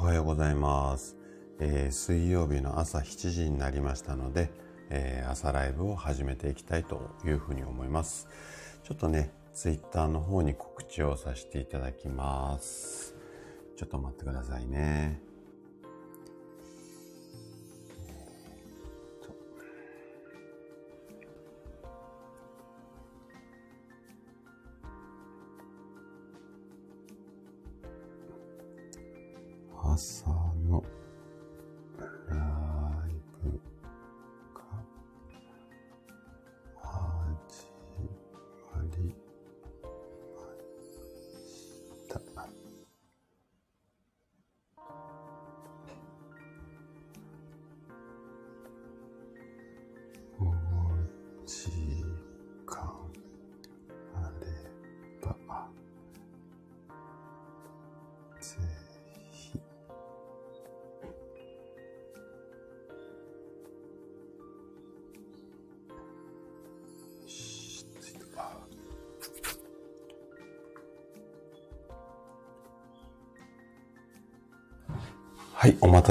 おはようございます。えー水曜日の朝7時になりましたので、えー朝ライブを始めていきたいというふうに思います。ちょっとね、ツイッターの方に告知をさせていただきます。ちょっと待ってくださいね。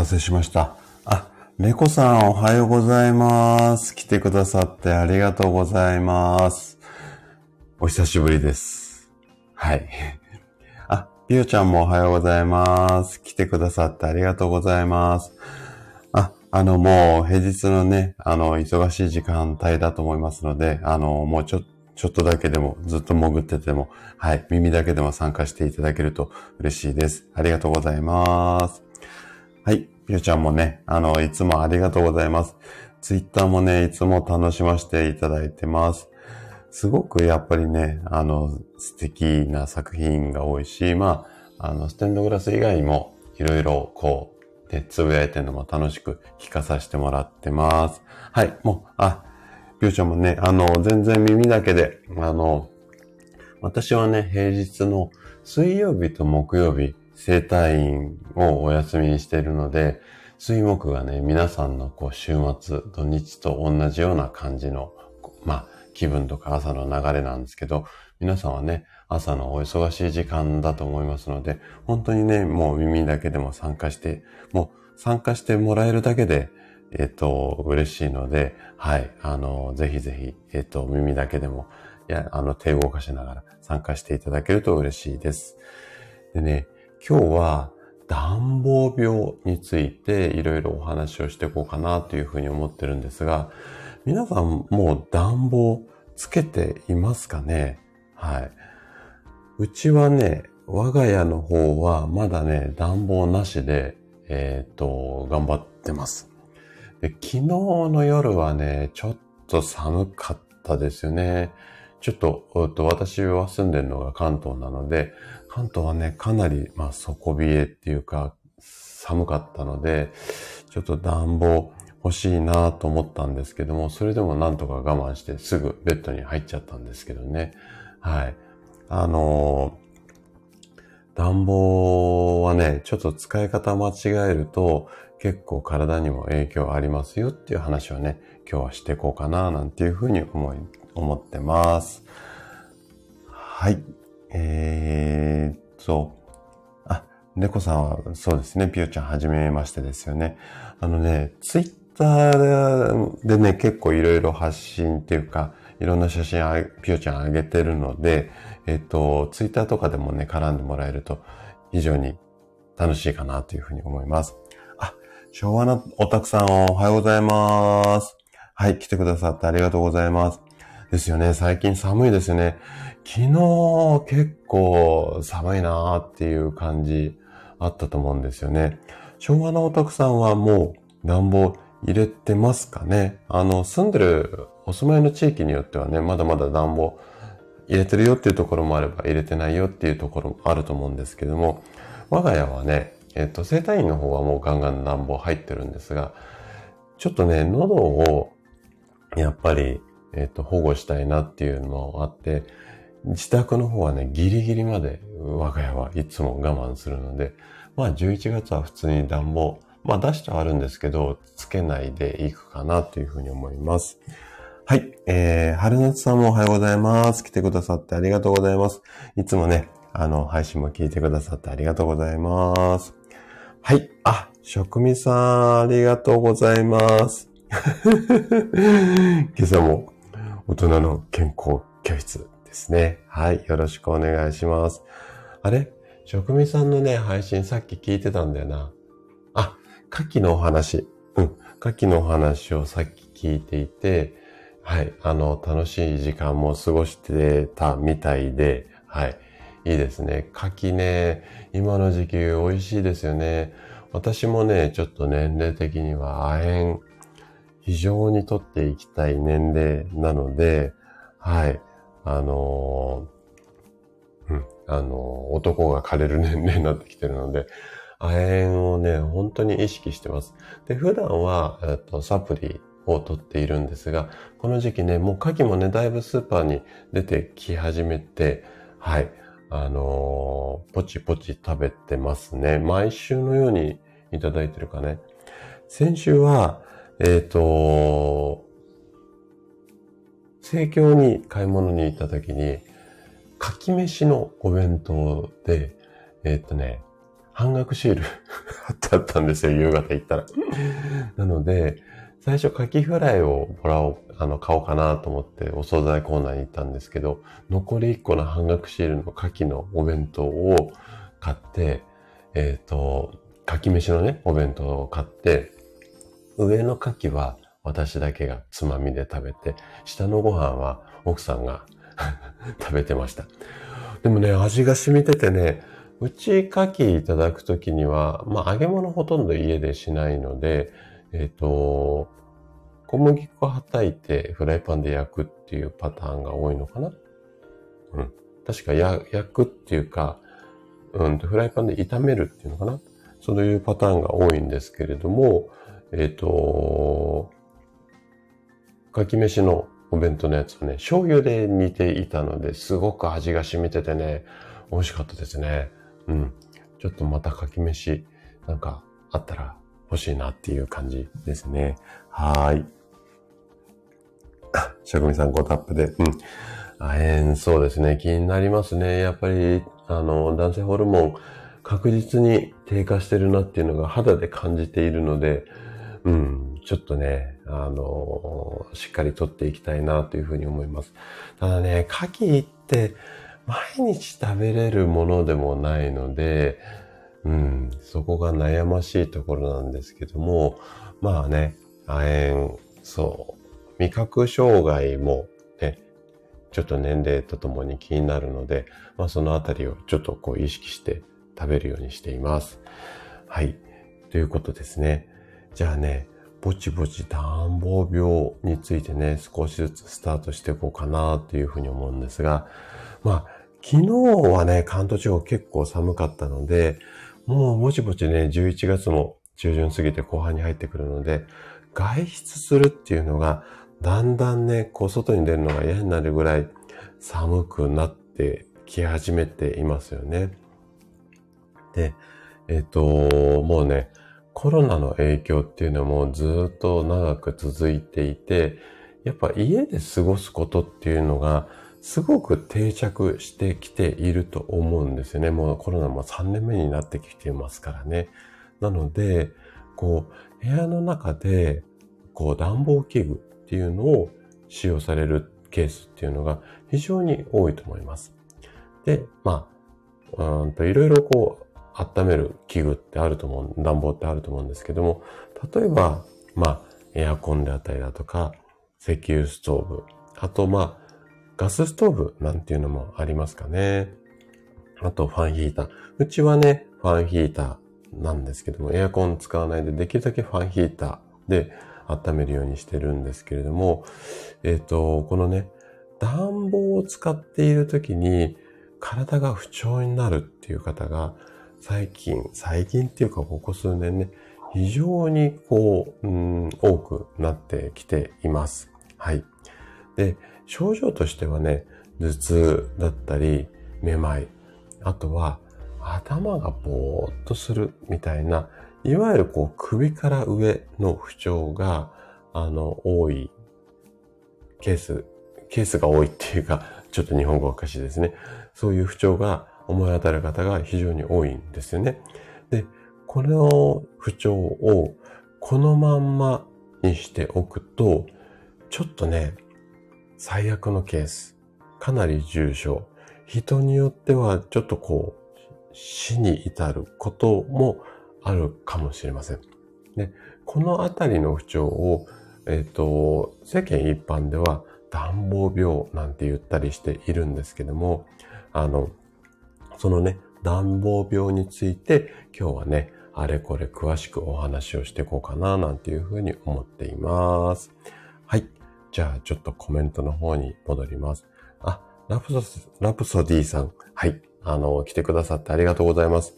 せしました。あ、猫さんおはようございます。来てくださってありがとうございます。お久しぶりです。はい。あ、ぴよちゃんもおはようございます。来てくださってありがとうございます。あ、あの、もう平日のね、あの、忙しい時間帯だと思いますので、あの、もうちょ、ちょっとだけでも、ずっと潜ってても、はい、耳だけでも参加していただけると嬉しいです。ありがとうございます。はい、ぴよちゃんもね、あの、いつもありがとうございます。ツイッターもね、いつも楽しませていただいてます。すごくやっぱりね、あの、素敵な作品が多いし、まあ、あの、ステンドグラス以外も、いろいろこう、ね、つぶやいてるのも楽しく聞かさせてもらってます。はい、もう、あ、ぴょうちゃんもね、あの、全然耳だけで、あの、私はね、平日の水曜日と木曜日、生体院をお休みにしているので、水木がね、皆さんのこう週末、土日と同じような感じの、まあ、気分とか朝の流れなんですけど、皆さんはね、朝のお忙しい時間だと思いますので、本当にね、もう耳だけでも参加して、もう参加してもらえるだけで、えっと、嬉しいので、はい、あの、ぜひぜひ、えっと、耳だけでも、いや、あの、手を動かしながら参加していただけると嬉しいです。でね、今日は暖房病についていろいろお話をしていこうかなというふうに思ってるんですが、皆さんもう暖房つけていますかね？はい。うちはね、我が家の方はまだね、暖房なしで、えっ、と、頑張ってます。で昨日の夜はね、ちょっと寒かったですよね。ちょっと、っと私は住んでるのが関東なので、関東はね、かなり、まあ、底冷えっていうか、寒かったので、ちょっと暖房欲しいなと思ったんですけども、それでもなんとか我慢してすぐベッドに入っちゃったんですけどね。はい。あのー暖房はね、ちょっと使い方間違えると結構体にも影響ありますよっていう話をね、今日はしていこうかななんていうふうに思い、思ってます。はい。えー、っと、あ、猫さんはそうですね、ピヨちゃんはじめましてですよね。あのね、ツイッターでね、結構いろいろ発信っていうか、いろんな写真あピヨちゃん上げてるので、えっと、ツイッターとかでもね、絡んでもらえると非常に楽しいかなというふうに思います。あ、昭和のおたくさんおはようございます。はい、来てくださってありがとうございます。ですよね、最近寒いですよね。昨日結構寒いなーっていう感じあったと思うんですよね。昭和のおたくさんはもう暖房入れてますかねあの、住んでるお住まいの地域によってはね、まだまだ暖房入れてるよっていうところもあれば入れてないよっていうところもあると思うんですけども、我が家はね、えっと、生体院の方はもうガンガン暖房入ってるんですが、ちょっとね、喉をやっぱり、えっと、保護したいなっていうのもあって、自宅の方はね、ギリギリまで我が家はいつも我慢するので、まあ11月は普通に暖房、まあ出してはあるんですけど、つけないでいくかなというふうに思います。はい。えー、春夏さんもおはようございます。来てくださってありがとうございます。いつもね、あの、配信も聞いてくださってありがとうございます。はい。あ、職味さん、ありがとうございます。今朝も大人の健康教室ですね。はい。よろしくお願いします。あれ？職味さんのね、配信さっき聞いてたんだよな。あ、牡蠣のお話。うん。牡蠣のお話をさっき聞いていて、はい。あの、楽しい時間も過ごしてたみたいで、はい。いいですね。柿ね、今の時期美味しいですよね。私もね、ちょっと年齢的には亜鉛、非常にとっていきたい年齢なので、はい。あのー、うん、あのー、男が枯れる年齢になってきてるので、亜鉛をね、本当に意識してます。で、普段は、えっと、サプリを取っているんですが、この時期ね、もう牡蠣もね、だいぶスーパーに出てき始めて、はい。あのー、ポチポチ食べてますね。毎週のようにいただいてるかね。先週は、えっ、ー、と、生協に買い物に行った時に、かき飯のお弁当で、えっ、とね、半額シール 貼ってあったんですよ、夕方行ったら。なので、最初カキフライをもらおう、あの、買おうかなと思ってお惣菜コーナーに行ったんですけど、残り1個の半額シールのカキのお弁当を買って、えっ、ー、と、カキ飯のね、お弁当を買って、上のカキは私だけがつまみで食べて、下のご飯は奥さんが 食べてました。でもね、味が染みててね、うち牡蠣いただくときには、まあ揚げ物ほとんど家でしないので、えっ、ー、と、小麦粉はたいてフライパンで焼くっていうパターンが多いのかなうん。確か焼くっていうか、うんフライパンで炒めるっていうのかなそういうパターンが多いんですけれども、えっ、ー、と、かき飯のお弁当のやつをね、醤油で煮ていたので、すごく味が染みててね、美味しかったですね。うん。ちょっとまたかき飯、なんかあったら欲しいなっていう感じですね。はーい。職人さん5タップで。うん。あえん、そうですね。気になりますね。やっぱり、あの、男性ホルモン確実に低下してるなっていうのが肌で感じているので、うん、ちょっとね、あの、しっかりとっていきたいなというふうに思います。ただね、牡蠣って毎日食べれるものでもないので、うん、そこが悩ましいところなんですけども、まあね、亜鉛、そう、味覚障害もね、ちょっと年齢とともに気になるので、まあそのあたりをちょっとこう意識して食べるようにしています。はい。ということですね。じゃあね、ぼちぼち暖房病についてね、少しずつスタートしていこうかなというふうに思うんですが、まあ、昨日はね、関東地方結構寒かったので、もうぼちぼちね、11月も中旬過ぎて後半に入ってくるので、外出するっていうのが、だんだんね、こう外に出るのが嫌になるぐらい寒くなってき始めていますよね。で、えっ、と、もうね、コロナの影響っていうのもずっと長く続いていて、やっぱ家で過ごすことっていうのがすごく定着してきていると思うんですよね。もうコロナも3年目になってきていますからね。なので、こう、部屋の中で、こう、暖房器具っていうのを使用されるケースっていうのが非常に多いと思います。で、まあ、うんと、いろいろこう、温める器具ってあると思う、暖房ってあると思うんですけども、例えば、まあ、エアコンであったりだとか、石油ストーブ、あと、まあ、ガスストーブなんていうのもありますかね。あと、ファンヒーター。うちはね、ファンヒーターなんですけども、エアコン使わないで、できるだけファンヒーターで温めるようにしてるんですけれども、えっ、ー、と、このね、暖房を使っている時に体が不調になるっていう方が最近、最近っていうかここ数年ね、非常にこう、うん、多くなってきています。はい。で、症状としてはね、頭痛だったり、めまい、あとは頭がぼーっとするみたいな、いわゆるこう首から上の不調が、あの、多いケース、ケースが多いっていうか、ちょっと日本語おかしいですね。そういう不調が思い当たる方が非常に多いんですよね。で、この不調をこのまんまにしておくと、ちょっとね、最悪のケース、かなり重症、人によってはちょっとこう、死に至ることもあるかもしれません。で、このあたりの不調を、えっ、ー、と、世間一般では暖房病なんて言ったりしているんですけども、あの、そのね、暖房病について今日はね、あれこれ詳しくお話をしていこうかななんていうふうに思っています。はい。じゃあちょっとコメントの方に戻ります。あ、ラプソ、ラプソディさん。はい。あの、来てくださってありがとうございます。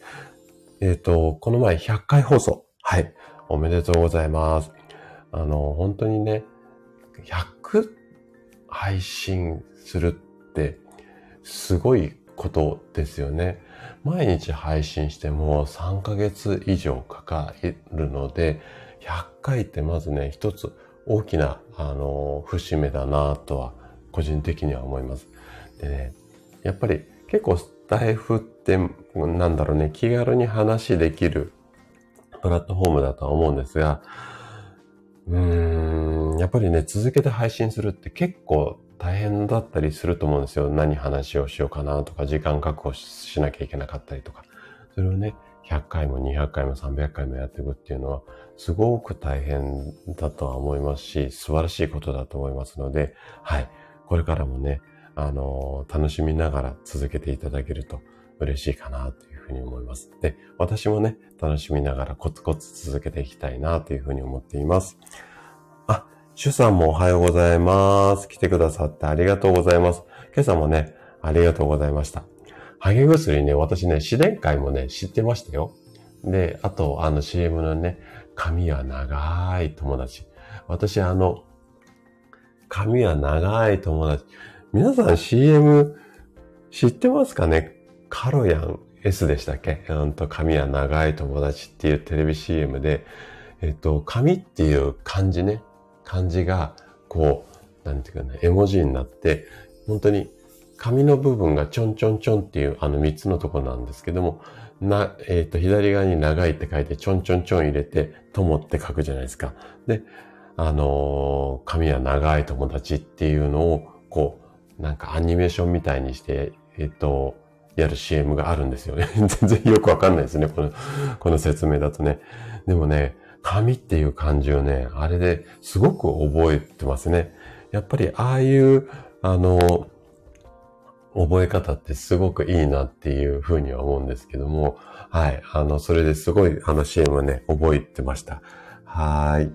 えっ、ー、と、この前100回放送。はい。おめでとうございます。あの、本当にね、100配信するってすごいことですよね。毎日配信しても3ヶ月以上かかるので、100回ってまずね、一つ大きな、あの、節目だなとは、個人的には思います。でね、やっぱり結構スタイフって、なんだろうね、気軽に話できるプラットフォームだとは思うんですが、うーん、やっぱりね、続けて配信するって結構大変だったりすると思うんですよ。何話をしようかなとか、時間確保しなきゃいけなかったりとか。それをね、100回も200回も300回もやっていくっていうのは、すごく大変だとは思いますし、素晴らしいことだと思いますので、はい。これからもね、あの、楽しみながら続けていただけると嬉しいかなというふうに思います。で、私もね、楽しみながらコツコツ続けていきたいなというふうに思っています。シュさんもおはようございます。来てくださってありがとうございます。今朝もね、ありがとうございました。ハゲ薬ね、私ね、試練会もね、知ってましたよ。で、あと、あの CM のね、髪は長い友達。私、あの、髪は長い友達。皆さん CM 知ってますかね？カロヤン S でしたっけ？うんと、髪は長い友達っていうテレビ CM で、えっと、髪っていう漢字ね、漢字が、こう、なんていうかね、絵文字になって、本当に紙の部分がちょんちょんちょんっていうあの三つのとこなんですけども、な、えっ、ー、と、左側に長いって書いて、ちょんちょんちょん入れて、友って書くじゃないですか。で、あのー、紙は長い友達っていうのを、こう、なんかアニメーションみたいにして、えっ、ー、と、やる CM があるんですよね。全然よくわかんないですね。この、この説明だとね。でもね、紙っていう漢字をね、あれですごく覚えてますね。やっぱりああいう、あの、覚え方ってすごくいいなっていうふうには思うんですけども、はい。あの、それですごいあの CM ね、覚えてました。はい。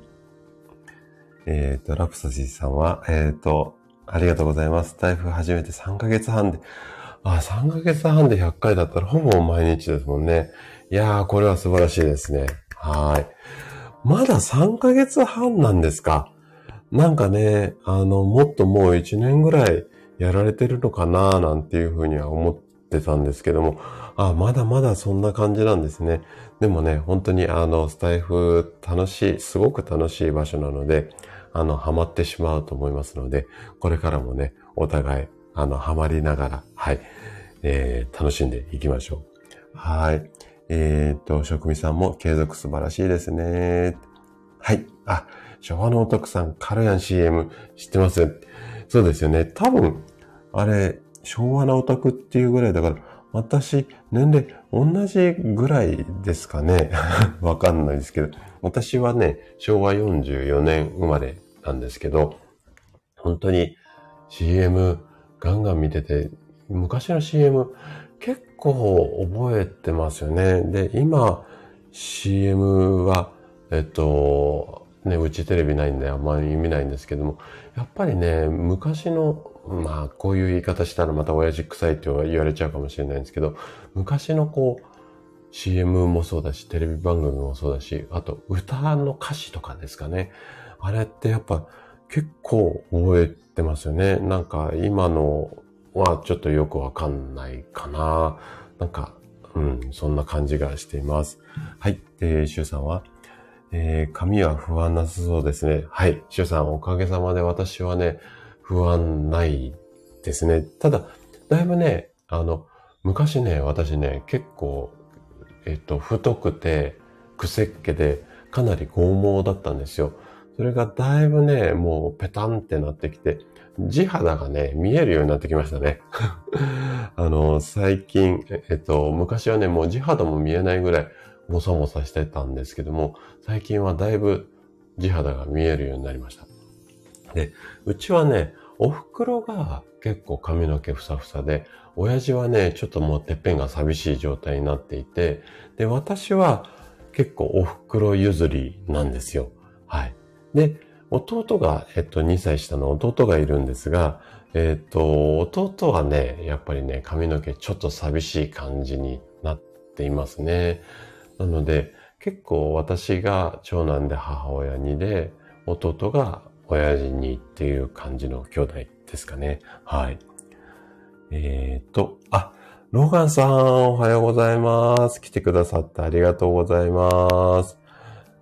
えっ、ー、と、ラプソジーさんは、えっ、ー、と、ありがとうございます。台風始めて3ヶ月半で、あ、3ヶ月半で100回だったらほぼ毎日ですもんね。いやー、これは素晴らしいですね。はい。まだ3ヶ月半なんですか？なんかね、あの、もっともう1年ぐらいやられてるのかななんていうふうには思ってたんですけども、あ、まだまだそんな感じなんですね。でもね、本当にあの、スタイフ楽しい、すごく楽しい場所なので、あの、ハマってしまうと思いますので、これからもね、お互い、あの、ハマりながら、はい、えー、楽しんでいきましょう。はい。えっ、と、職味さんも継続素晴らしいですね。はい。あ、昭和のお得さん、カルヤン CM 知ってます？そうですよね。多分、あれ、昭和のオタクっていうぐらいだから、私、年齢同じぐらいですかね。わかんないですけど。私はね、昭和44年生まれなんですけど、本当に CM ガンガン見てて、昔の CM 結構覚えてますよね。で、今 CM は、えっと、ね、うちテレビないんであんまり見ないんですけども、やっぱりね、昔の、まあ、こういう言い方したらまた親父臭いって言われちゃうかもしれないんですけど、昔のこう、CM もそうだし、テレビ番組もそうだし、あと歌の歌詞とかですかね。あれってやっぱ結構覚えてますよね。なんか今のはちょっとよくわかんないかな。なんか、うん、そんな感じがしています。はい。で、シュウさんは、えー、髪は不安なさそうですね。はい。シュウさん、おかげさまで私はね、不安ないですね。ただ、だいぶね、あの、昔ね、私ね、結構、えっと、太くて、癖っ気で、かなり剛毛だったんですよ。それがだいぶね、もうペタンってなってきて、地肌がね、見えるようになってきましたね。あの、最近、えっと、昔はね、もう地肌も見えないぐらい、もさもさしてたんですけども、最近はだいぶ地肌が見えるようになりました。で、うちはね、お袋が結構髪の毛ふさふさで、親父はね、ちょっともうてっぺんが寂しい状態になっていて、で、私は結構お袋譲りなんですよ。はい。で、弟が、えっと、2歳下の弟がいるんですが、えっと、弟はね、やっぱりね、髪の毛ちょっと寂しい感じになっていますね。なので、結構私が長男で母親にで、弟が親父にっていう感じの兄弟ですかね。はい。えっ、ー、と、あ、ローガンさん、おはようございます。来てくださってありがとうございます。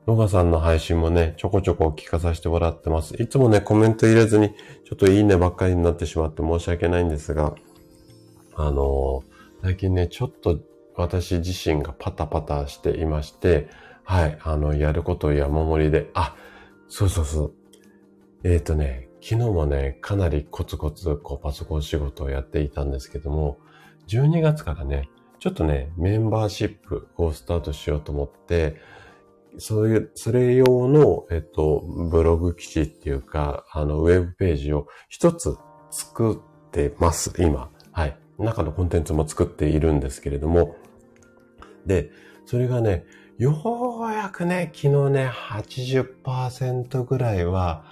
ロガさんの配信もね、ちょこちょこ聞かさせてもらってます。いつもね、コメント入れずに、ちょっといいねばっかりになってしまって申し訳ないんですが、あのー、最近ね、ちょっと私自身がパタパタしていまして、はい、あの、やること山盛りで、あ、そうそうそう。えっ、ー、とね、昨日もね、かなりコツコツこうパソコン仕事をやっていたんですけども、12月からね、ちょっとね、メンバーシップをスタートしようと思って、そういう、それ用の、えっと、ブログ記事っていうか、あの、ウェブページを一つ作ってます、今。はい。中のコンテンツも作っているんですけれども。で、それがね、ようやくね、昨日ね、80%ぐらいは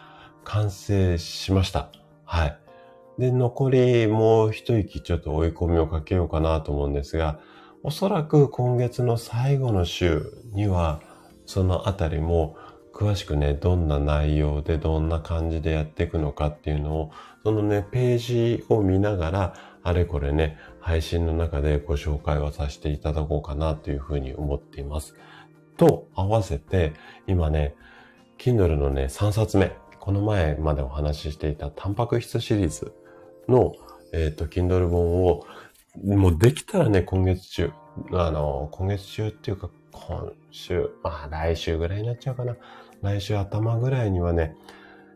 完成しました。はい。で、残りもう一息ちょっと追い込みをかけようかなと思うんですが、おそらく今月の最後の週には、そのあたりも詳しくね、どんな内容でどんな感じでやっていくのかっていうのを、そのね、ページを見ながら、あれこれね、配信の中でご紹介はさせていただこうかなというふうに思っています。と合わせて、今ね、Kindle のね、3冊目、この前までお話ししていたタンパク質シリーズの、えっ、ー、と、Kindle 本を、もうできたらね、今月中、あの、今月中っていうか、今週、まあ来週ぐらいになっちゃうかな。来週頭ぐらいにはね、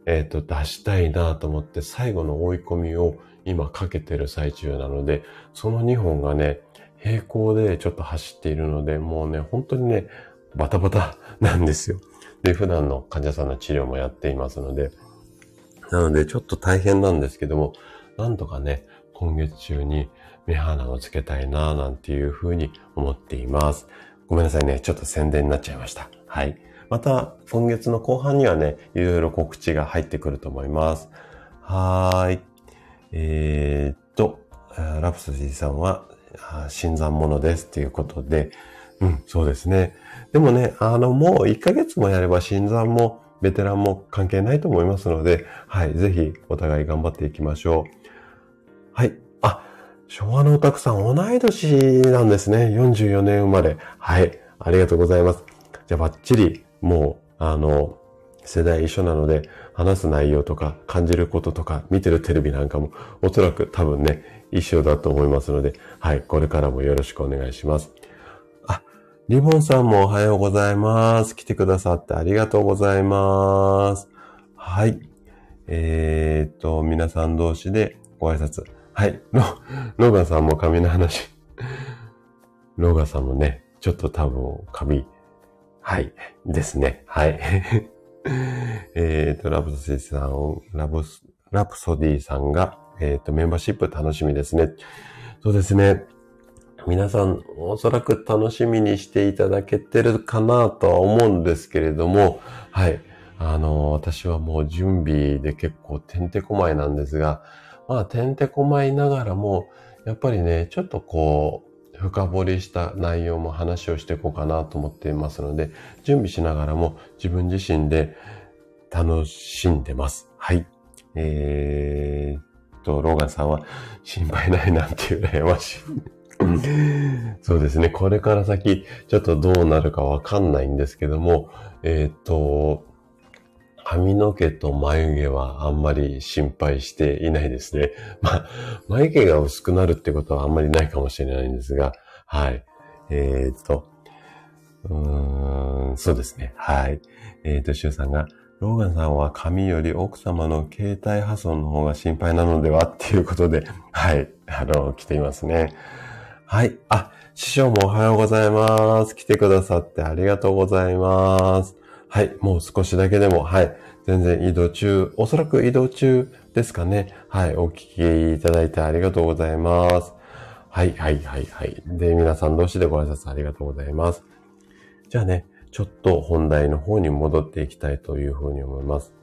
えっ、ー、と、出したいなと思って最後の追い込みを今かけてる最中なので、その2本がね、並行でちょっと走っているので、もうね、本当にね、バタバタなんですよ。で、普段の患者さんの治療もやっていますので、なのでちょっと大変なんですけども、なんとかね、今月中に目鼻をつけたいななんていうふうに思っています。ごめんなさいね。ちょっと宣伝になっちゃいました。はい。また、今月の後半にはね、いろいろ告知が入ってくると思います。はーい。えー、っと、ラプソディさんは、新参者ですっていうことで、うん、そうですね。でもね、あの、もう1ヶ月もやれば新参もベテランも関係ないと思いますので、はい、ぜひお互い頑張っていきましょう。昭和のオタクさん同い年なんですね。44年生まれ。はい。ありがとうございます。じゃあバッチリ、もう、あの、世代一緒なので、話す内容とか感じることとか見てるテレビなんかもおそらく多分ね、一緒だと思いますので、はい。これからもよろしくお願いします。あ、リボンさんもおはようございます。来てくださってありがとうございます。はい。えー、っと、皆さん同士でご挨拶。はい。ロ、ローガンさんも髪の話。ローガンさんもね、ちょっと多分髪、はい、ですね。はい。えっと、ラプソディさん、ラブス、ラプソディさんが、えっ、ー、と、メンバーシップ楽しみですね。そうですね。皆さん、おそらく楽しみにしていただけてるかなとは思うんですけれども、はい。あの、私はもう準備で結構てんてこまいなんですが、まあ、てんてこまいながらも、やっぱりね、ちょっとこう、深掘りした内容も話をしていこうかなと思っていますので、準備しながらも自分自身で楽しんでます。はい。えー、と、ローガンさんは心配ないなんて羨ましい。そうですね。これから先、ちょっとどうなるかわかんないんですけども、えっ、と、髪の毛と眉毛はあんまり心配していないですね。まあ、眉毛が薄くなるってことはあんまりないかもしれないんですが、はい。えっ、と、うーん、そうですね。はい。えっ、と、シュウさんが、ローガンさんは髪より奥様の携帯破損の方が心配なのではっていうことで、はい。あの、来ていますね。はい。あ、師匠もおはようございます。来てくださってありがとうございます。はい。もう少しだけでも、はい。全然移動中、おそらく移動中ですかね。はい。お聞きいただいてありがとうございます。はい、はい、はい、はい。で、皆さん同士でご挨拶ありがとうございます。じゃあね、ちょっと本題の方に戻っていきたいというふうに思います。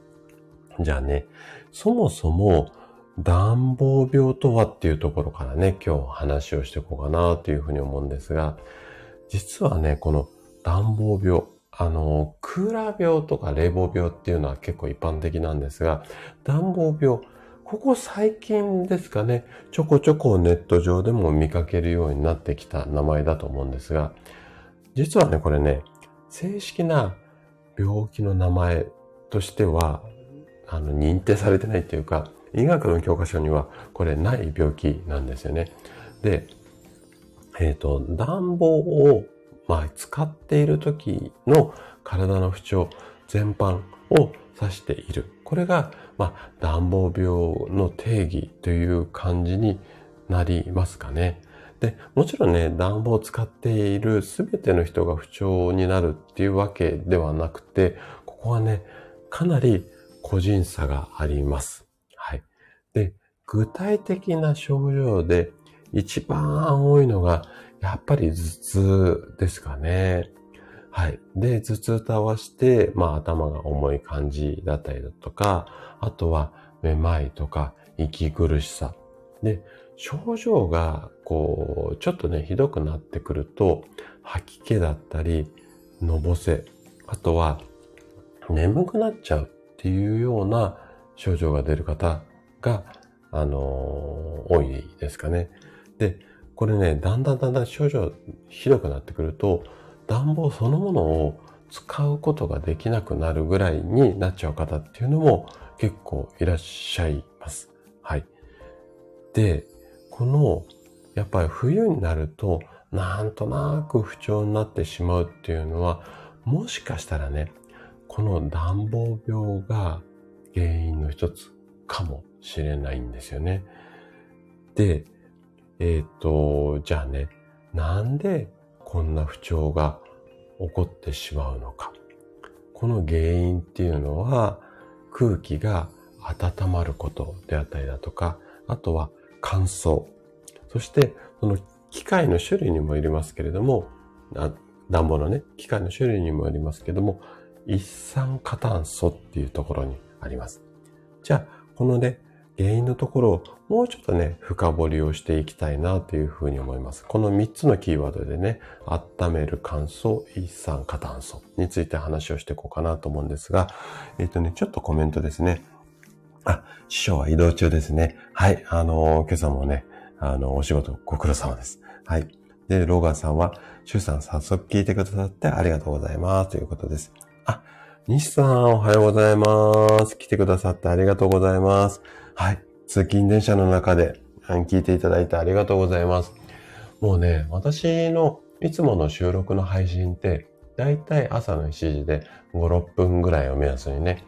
じゃあね、そもそも暖房病とはっていうところからね、今日話をしていこうかなというふうに思うんですが、実はね、この暖房病、あの、クーラー病とか冷房病っていうのは結構一般的なんですが、暖房病、ここ最近ですかね、ちょこちょこネット上でも見かけるようになってきた名前だと思うんですが、実はね、これね、正式な病気の名前としては、あの、認定されてないっていうか、医学の教科書にはこれない病気なんですよね。で、えっ、と、暖房を、まあ、使っている時の体の不調全般を指している。これが、まあ、暖房病の定義という感じになりますかね。で、もちろんね、暖房を使っているすべての人が不調になるっていうわけではなくて、ここはね、かなり個人差があります。はい。で、具体的な症状で一番多いのが、やっぱり頭痛ですかね。はい。で、頭痛と合わせて、まあ頭が重い感じだったりだとか、あとはめまいとか息苦しさ。で、症状がこう、ちょっとね、ひどくなってくると、吐き気だったり、のぼせ、あとは眠くなっちゃうっていうような症状が出る方が、あのー多いですかね。で、これね、だんだんだんだん症状ひどくなってくると、暖房そのものを使うことができなくなるぐらいになっちゃう方っていうのも結構いらっしゃいます。はい。で、この、やっぱり冬になると、なんとなく不調になってしまうっていうのは、もしかしたらね、この暖房病が原因の一つかもしれないんですよね。で、えっ、と、じゃあね、なんでこんな不調が起こってしまうのか。この原因っていうのは空気が温まることであったりだとか、あとは乾燥。そして、その機械の種類にもよりますけれども、暖房のね、機械の種類にもよりますけれども、一酸化炭素っていうところにあります。じゃあ、このね、原因のところをもうちょっとね、深掘りをしていきたいなというふうに思います。この3つのキーワードでね、温める乾燥、一酸化炭素について話をしていこうかなと思うんですが、えっ、とね、ちょっとコメントですね。あ、師匠は移動中ですね。はい、あのー今朝もね、あの、お仕事ご苦労様です。はい。で、ローガンさんは、シュウさん早速聞いてくださってありがとうございます。ということです。あ、西さんおはようございます。来てくださってありがとうございます。はい。通勤電車の中で聞いていただいてありがとうございます。もうね、私のいつもの収録の配信って、だいたい朝の7時で5、6分ぐらいを目安にね、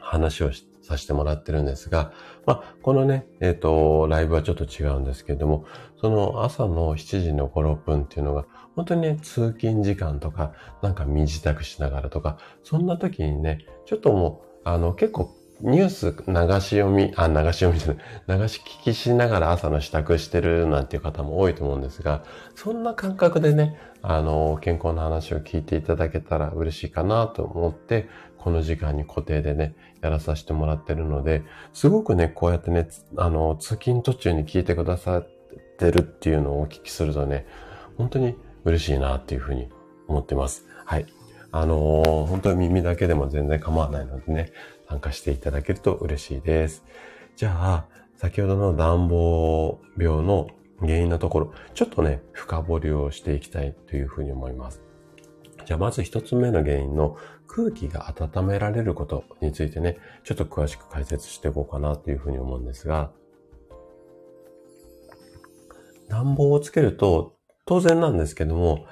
話をさせてもらってるんですが、まあ、このね、えっ、と、ライブはちょっと違うんですけれども、その朝の7時の5、6分っていうのが、本当にね、通勤時間とか、なんか身支度しながらとか、そんな時にね、ちょっともう、あの、結構、ニュース流し読み、あ、流し読みじゃない、流し聞きしながら朝の支度してるなんていう方も多いと思うんですが、そんな感覚でね、あの、健康の話を聞いていただけたら嬉しいかなと思って、この時間に固定でね、やらさせてもらってるので、すごくね、こうやってね、あの、通勤途中に聞いてくださってるっていうのをお聞きするとね、本当に嬉しいなっていうふうに思ってます。はい。あのー本当に耳だけでも全然構わないのでね、参加していただけると嬉しいです。じゃあ、先ほどの暖房病の原因のところ、ちょっとね、深掘りをしていきたいというふうに思います。じゃあまず一つ目の原因の空気が温められることについてね、ちょっと詳しく解説していこうかなというふうに思うんですが、暖房をつけると当然なんですけども、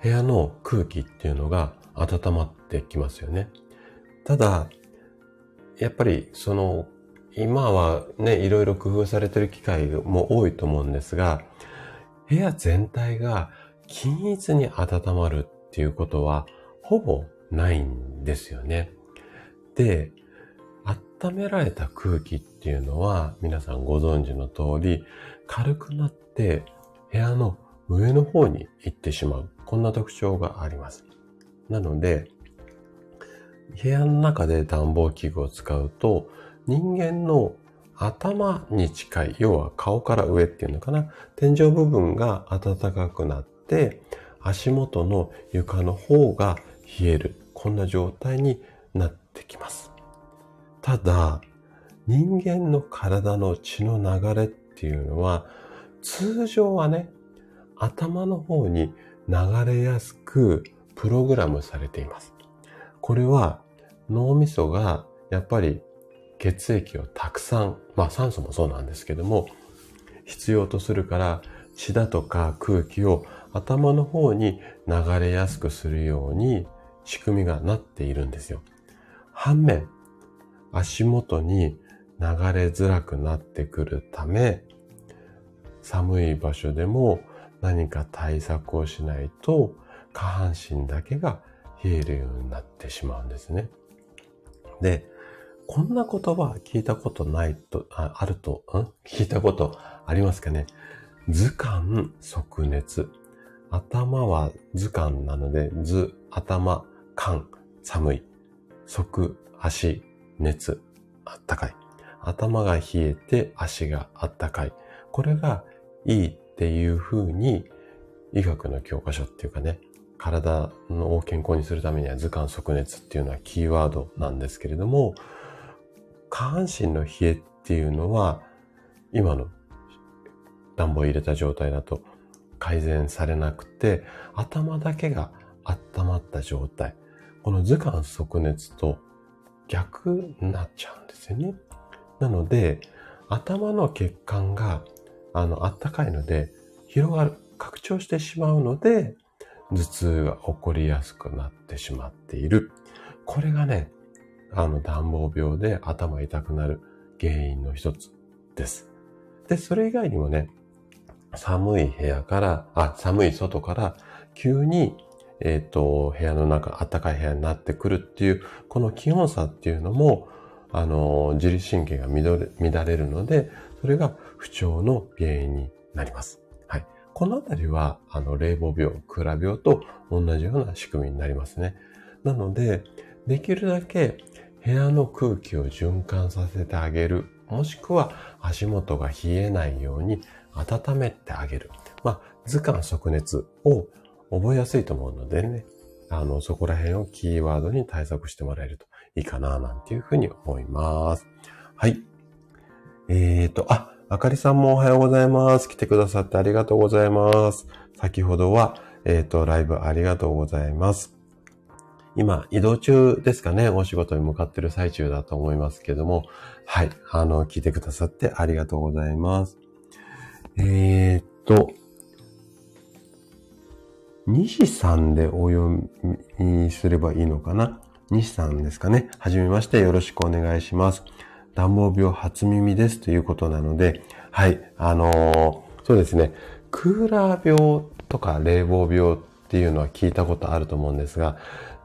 部屋の空気っていうのが温まってきますよね。ただ、やっぱりその、今はね、いろいろ工夫されてる機会も多いと思うんですが、部屋全体が均一に温まるっていうことはほぼないんですよね。で、温められた空気っていうのは皆さんご存知の通り軽くなって部屋の上の方に行ってしまう。こんな特徴があります。なので、部屋の中で暖房器具を使うと人間の頭に近い、要は顔から上っていうのかな、天井部分が暖かくなって、足元の床の方が冷える。こんな状態になってきます。ただ、人間の体の血の流れっていうのは、通常はね、頭の方に流れやすくプログラムされています。これは脳みそがやっぱり血液をたくさん、まあ酸素もそうなんですけども、必要とするから血だとか空気を頭の方に流れやすくするように仕組みがなっているんですよ。反面、足元に流れづらくなってくるため、寒い場所でも何か対策をしないと下半身だけが冷えるようになってしまうんですね。で、こんな言葉聞いたことないと、ああると、ん？聞いたことありますかね？図鑑即熱。頭は図鑑なので、図、頭、寒、寒い。即、足、熱、あったかい。頭が冷えて足があったかい。これがいいっていう風に医学の教科書っていうかね、体を健康にするためには図鑑即熱っていうのはキーワードなんですけれども、下半身の冷えっていうのは、今の暖房入れた状態だと改善されなくて、頭だけが温まった状態。この図鑑即熱と逆になっちゃうんですよね。なので、頭の血管が、あの、あったかいので、広がる、拡張してしまうので、頭痛が起こりやすくなってしまっている。これがね、あの暖房病で頭痛くなる原因の一つです。で、それ以外にもね、寒い部屋から、あ、寒い外から急に、えっ、ー、と、部屋の中、暖かい部屋になってくるっていう、この気温差っていうのも、あの、自律神経が乱れ乱れるので、それが不調の原因になります。このあたりは、あの、冷房病、クーラ病と同じような仕組みになりますね。なので、できるだけ部屋の空気を循環させてあげる。もしくは足元が冷えないように温めてあげる。まあ、図鑑即熱を覚えやすいと思うのでね、あの、そこら辺をキーワードに対策してもらえるといいかな、なんていうふうに思います。はい。えーと、あ、あかりさんもおはようございます。来てくださってありがとうございます。先ほどは、えーと、ライブありがとうございます。今、移動中ですかね、お仕事に向かってる最中だと思いますけども、はい、あの、聞いてくださってありがとうございます。えー、っと、西さんでお読みすればいいのかな？西さんですかね。はじめましてよろしくお願いします。暖房病初耳ですということなので、はい、あのー、そうですね、クーラー病とか冷房病っていうのは聞いたことあると思うんですが、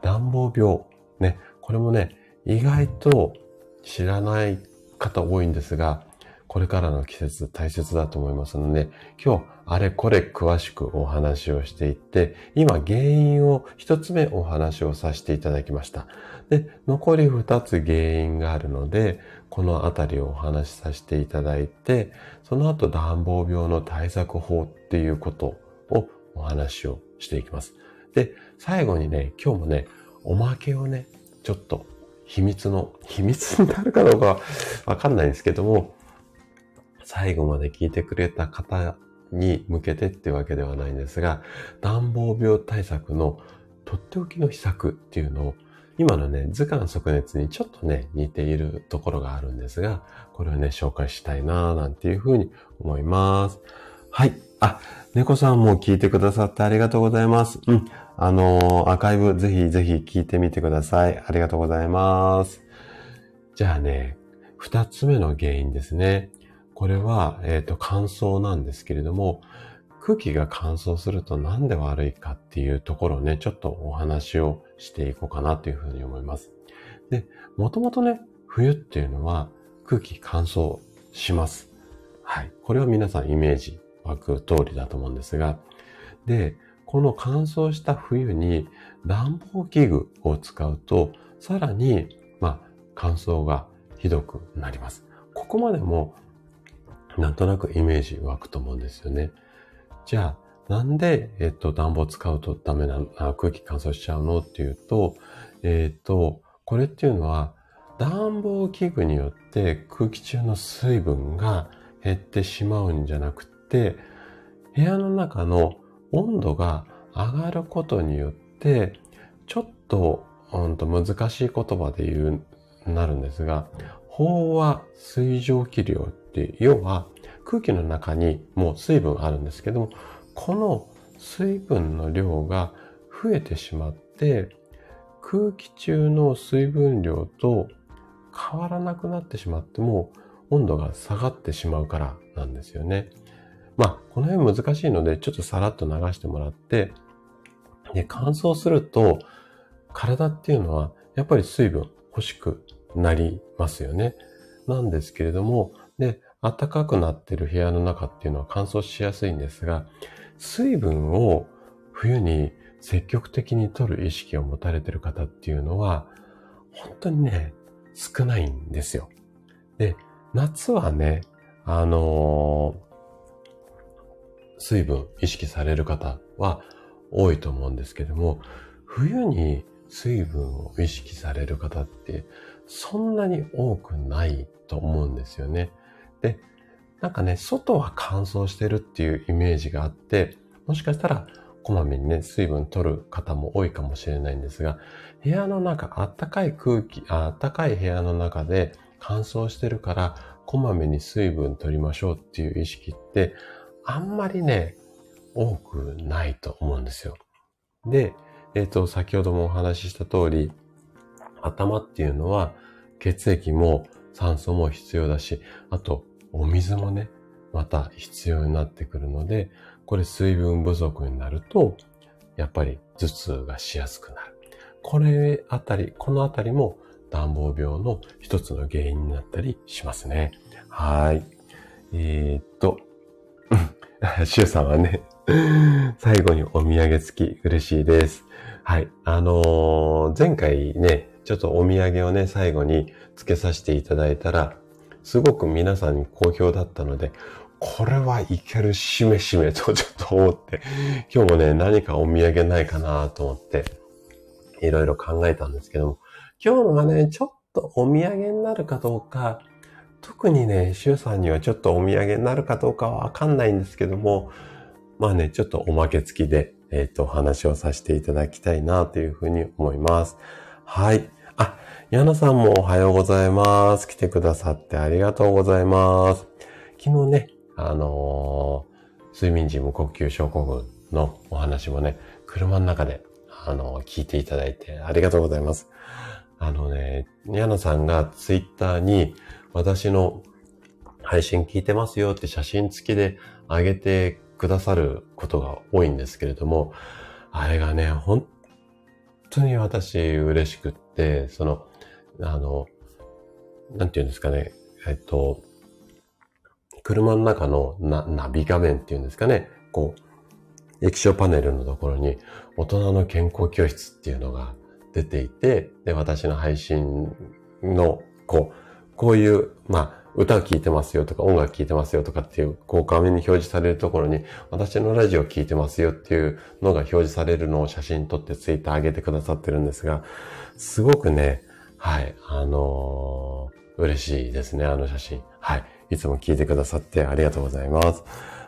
暖房病。ね、これもね、意外と知らない方多いんですが、これからの季節大切だと思いますので、今日あれこれ詳しくお話をしていって、今原因を一つ目お話をさせていただきました。で、残り二つ原因があるので、このあたりをお話しさせていただいて、その後暖房病の対策法っていうことをお話をしていきます。で、最後にね、今日もね、おまけをね、ちょっと秘密の、秘密になるかどうかわかんないんですけども、最後まで聞いてくれた方に向けてっていうわけではないんですが、暖房病対策のとっておきの秘策っていうのを、今のね、図鑑即熱にちょっとね、似ているところがあるんですが、これをね、紹介したいなぁなんていうふうに思います。はい。あ、猫さんも聞いてくださってありがとうございます。うん。あのー、アーカイブぜひぜひ聞いてみてください。ありがとうございます。じゃあね、二つ目の原因ですね。これは、えっ、ー、と、乾燥なんですけれども、空気が乾燥するとなんで悪いかっていうところをね、ちょっとお話をしていこうかなというふうに思います。で、もともとね、冬っていうのは空気乾燥します。はい。これは皆さんイメージ湧く通りだと思うんですが、で、この乾燥した冬に暖房器具を使うと、さらに、まあ、乾燥がひどくなります。ここまでも、なんとなくイメージ湧くと思うんですよね。じゃあ、なんで、えっと、暖房使うとダメな、空気乾燥しちゃうのっていうと、えっと、これっていうのは、暖房器具によって空気中の水分が減ってしまうんじゃなくて、部屋の中の温度が上がることによって、ちょっと、うんと難しい言葉で言う、なるんですが、飽和水蒸気量って、要は空気の中にもう水分あるんですけども、この水分の量が増えてしまって、空気中の水分量と変わらなくなってしまっても温度が下がってしまうからなんですよね。まあ、この辺難しいので、ちょっとさらっと流してもらって、で、乾燥すると、体っていうのは、やっぱり水分欲しくなりますよね。なんですけれども、で、暖かくなってる部屋の中っていうのは乾燥しやすいんですが、水分を冬に積極的に取る意識を持たれてる方っていうのは、本当にね、少ないんですよ。で、夏はね、あのー、水分意識される方は多いと思うんですけども、冬に水分を意識される方ってそんなに多くないと思うんですよね。で、なんかね、外は乾燥してるっていうイメージがあって、もしかしたらこまめにね、水分取る方も多いかもしれないんですが、部屋の中、あったかい空気、あったかい部屋の中で乾燥してるから、こまめに水分取りましょうっていう意識って、あんまりね、多くないと思うんですよ。で、えっ、ー、と、先ほどもお話しした通り、頭っていうのは血液も酸素も必要だし、あとお水もね、また必要になってくるので、これ水分不足になると、やっぱり頭痛がしやすくなる。これあたり、このあたりも暖房病の一つの原因になったりしますね。はい。えー、っと、シュウさんはね、最後にお土産付き嬉しいです。はい。あのー、前回ね、ちょっとお土産をね、最後に付けさせていただいたら、すごく皆さんに好評だったので、これはいけるしめしめとちょっと思って、今日もね、何かお土産ないかなと思って、いろいろ考えたんですけども、今日のはね、ちょっとお土産になるかどうか、特にね、シュさんにはちょっとお土産になるかどうかはわかんないんですけども、まあね、ちょっとおまけ付きで、えっ、ー、と、お話をさせていただきたいなというふうに思います。はい。ヤナさんもおはようございます。来てくださってありがとうございます。昨日ね、あのー、睡眠時無呼吸症候群のお話もね、車の中で、あのー、聞いていただいてありがとうございます。あのね、ニャナさんがツイッターに私の配信聞いてますよって写真付きで上げてくださることが多いんですけれども、あれがね、本当に私嬉しくって、その、あの、なんて言うんですかね、えっと、車の中のナナビ画面っていうんですかね、こう、液晶パネルのところに大人の健康教室っていうのが出ていて、で、私の配信の、こう、こういう、まあ、歌聴いてますよとか音楽聴いてますよとかっていう、こう画面に表示されるところに、私のラジオ聴いてますよっていうのが表示されるのを写真撮ってツイッター上げてくださってるんですが、すごくね、はい、あのー、嬉しいですね、あの写真。はい。いつも聞いてくださってありがとうございます。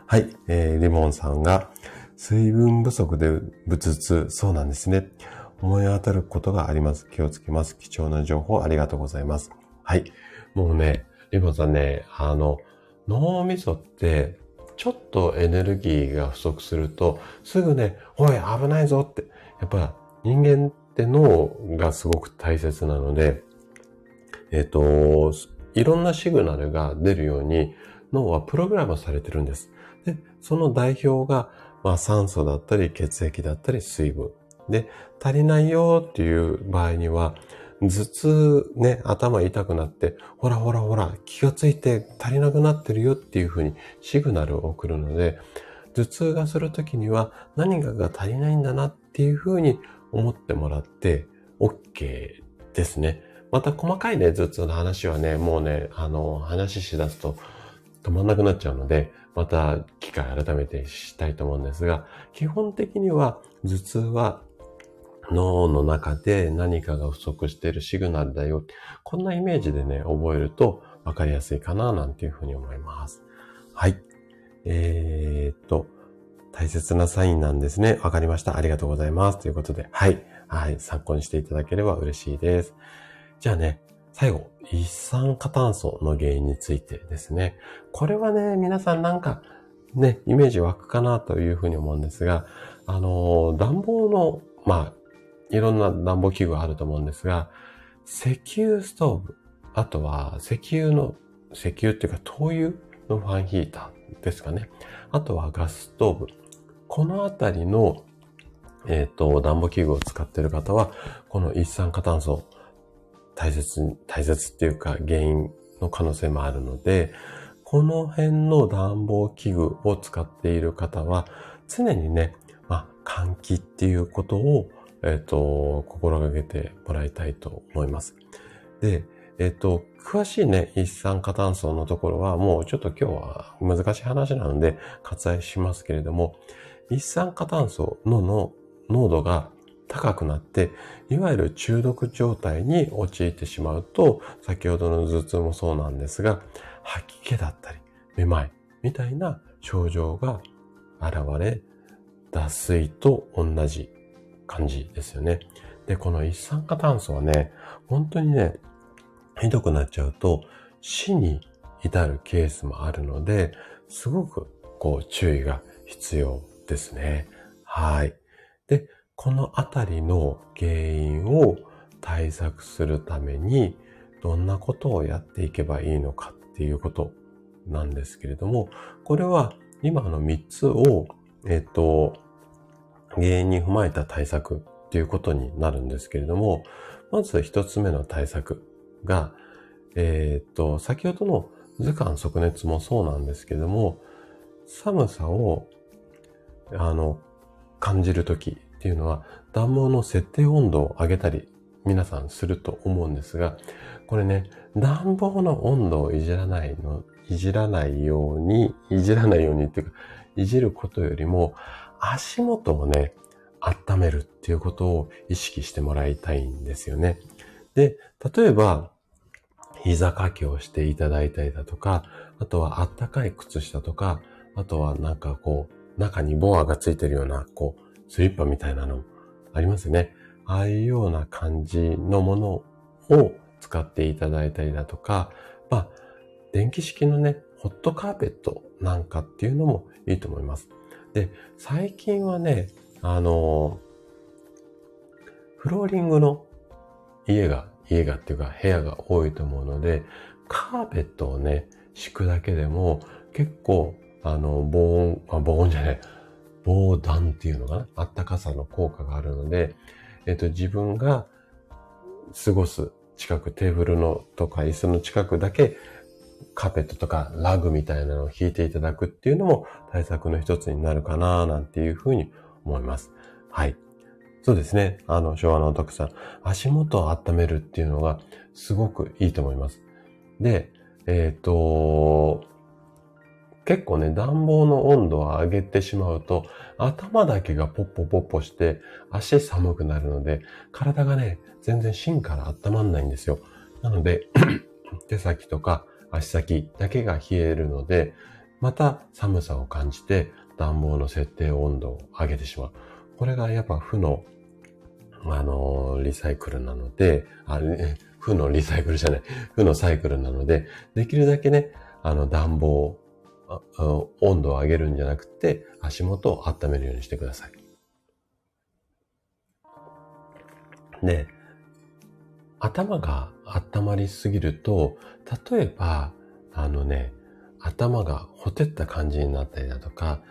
はい。えー、リモンさんが、水分不足でぶつつ、そうなんですね。思い当たることがあります。気をつけます。貴重な情報ありがとうございます。はい。もうね、リモンさんね、あの、脳みそって、ちょっとエネルギーが不足すると、すぐね、おい、危ないぞって。やっぱ人間って脳がすごく大切なので、えっ、と、いろんなシグナルが出るように脳はプログラムされてるんです。で、その代表が、まあ、酸素だったり血液だったり水分。で、足りないよっていう場合には、頭痛ね、頭痛くなって、ほらほらほら、気がついて足りなくなってるよっていうふうにシグナルを送るので、頭痛がするときには何かが足りないんだなっていうふうに思ってもらって OK ですね。また細かいね、頭痛の話はね、もうね、あの、話しだすと止まんなくなっちゃうので、また機会改めてしたいと思うんですが、基本的には頭痛は脳の中で何かが不足しているシグナルだよ。こんなイメージでね、覚えると分かりやすいかな、なんていうふうに思います。はい。えー、っと、大切なサインなんですね。わかりました。ありがとうございます。ということで、はい。はい。参考にしていただければ嬉しいです。じゃあね、最後、一酸化炭素の原因についてですね。これはね、皆さんなんか、ね、イメージ湧くかなというふうに思うんですが、あの、暖房の、まあ、いろんな暖房器具があると思うんですが、石油ストーブ、あとは石油の、石油っていうか灯油のファンヒーターですかね。あとはガスストーブ。このあたりの、えっ、ー、と、暖房器具を使っている方は、この一酸化炭素、大切、大切っていうか原因の可能性もあるので、この辺の暖房器具を使っている方は、常にね、まあ、換気っていうことをえっ、ー、と、心がけてもらいたいと思います。で、えっ、ー、と、詳しいね、一酸化炭素のところはもうちょっと今日は難しい話なので割愛しますけれども、一酸化炭素のの濃度が高くなって、いわゆる中毒状態に陥ってしまうと、先ほどの頭痛もそうなんですが、吐き気だったり、めまいみたいな症状が現れ、脱水と同じ感じですよね。で、この一酸化炭素はね、本当にね、ひどくなっちゃうと死に至るケースもあるので、すごくこう注意が必要ですね。はい。で、このあたりの原因を対策するために、どんなことをやっていけばいいのかっていうことなんですけれども、これは今の3つを、えっ、と、原因に踏まえた対策っていうことになるんですけれども、まず一つ目の対策が、え、っと、先ほどの図鑑即熱もそうなんですけれども、寒さを、あの、感じるときっていうのは、暖房の設定温度を上げたり、皆さんすると思うんですが、これね、暖房の温度をいじらないの、いじらないように、いじらないようにっていうか、いじることよりも、足元をね、温めるっていうことを意識してもらいたいんですよね。で、例えば、膝掛けをしていただいたりだとか、あとはあったかい靴下とか、あとはなんかこう、中にボアがついてるような、こう、スリッパみたいなのありますよね。ああいうような感じのものを使っていただいたりだとか、まあ、電気式のね、ホットカーペットなんかっていうのもいいと思います。で、最近はね、あの、フローリングの家が、家がっていうか部屋が多いと思うので、カーペットをね、敷くだけでも結構、あの、防音、あ、防音じゃない、防弾っていうのかな？あったかさの効果があるので、えっと、自分が過ごす近く、テーブルのとか椅子の近くだけカーペットとかラグみたいなのを引いていただくっていうのも対策の一つになるかななんていうふうに思います。はい。そうですね。あの、昭和のお得さん、足元を温めるっていうのがすごくいいと思います。で、えっ、ー、と、結構ね、暖房の温度を上げてしまうと、頭だけがポッポポッポして、足寒くなるので、体がね、全然芯から温まんないんですよ。なので、手先とか足先だけが冷えるので、また寒さを感じて暖房の設定温度を上げてしまう。これがやっぱ負の、あの、リサイクルなので、あれ、負のリサイクルじゃない、負のサイクルなので、できるだけね、あの暖房温度を上げるんじゃなくて、足元を温めるようにしてください。で、頭が温まりすぎると、例えば、あのね、頭がほてった感じになったりだとか、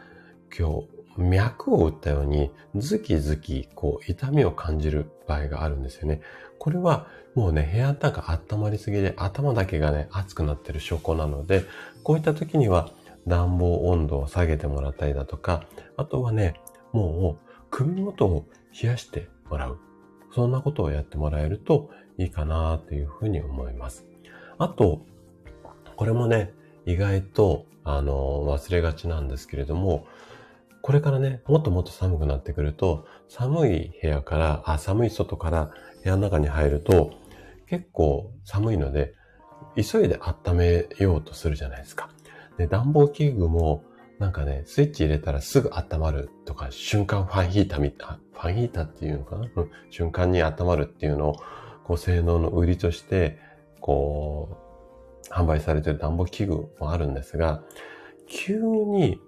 今日、脈を打ったように、ズキズキ、こう、痛みを感じる場合があるんですよね。これは、もうね、部屋の中温まりすぎで、頭だけがね、熱くなってる証拠なので、こういった時には、暖房温度を下げてもらったりだとか、あとはね、もう、首元を冷やしてもらう。そんなことをやってもらえるといいかなというふうに思います。あと、これもね、意外と、あの、忘れがちなんですけれども、これからね、もっともっと寒くなってくると、寒い部屋から、あ、寒い外から部屋の中に入ると、結構寒いので、急いで温めようとするじゃないですか。で、暖房器具も、なんかね、スイッチ入れたらすぐ温まるとか、瞬間ファンヒーターみたい、ファンヒーターっていうのかな、瞬間に温まるっていうのを、こう、性能の売りとして、こう、販売されてる暖房器具もあるんですが、急に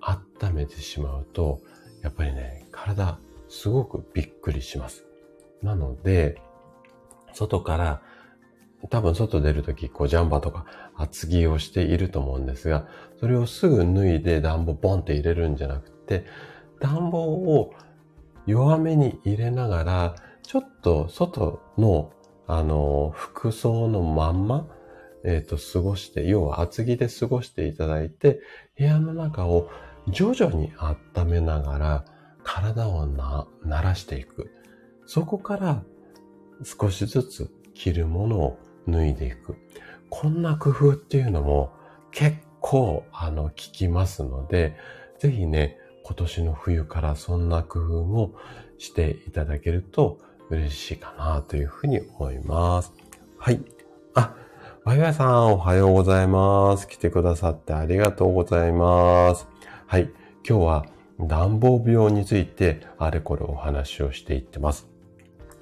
温めてしまうと、やっぱりね、体、すごくびっくりします。なので、外から多分外出るとき、こうジャンバーとか厚着をしていると思うんですが、それをすぐ脱いで暖房ボンって入れるんじゃなくて、暖房を弱めに入れながら、ちょっと外の、あの、服装のまんま、えっ、ー、と、過ごして、要は厚着で過ごしていただいて、部屋の中を徐々に温めながら、体をな、慣らしていく。そこから少しずつ着るものを脱いでいく。こんな工夫っていうのも結構あの効きますので、ぜひね、今年の冬からそんな工夫もしていただけると嬉しいかなというふうに思います。はい。あ、ワイワイさんおはようございます。来てくださってありがとうございます。はい。今日は暖房病についてあれこれお話をしていってます。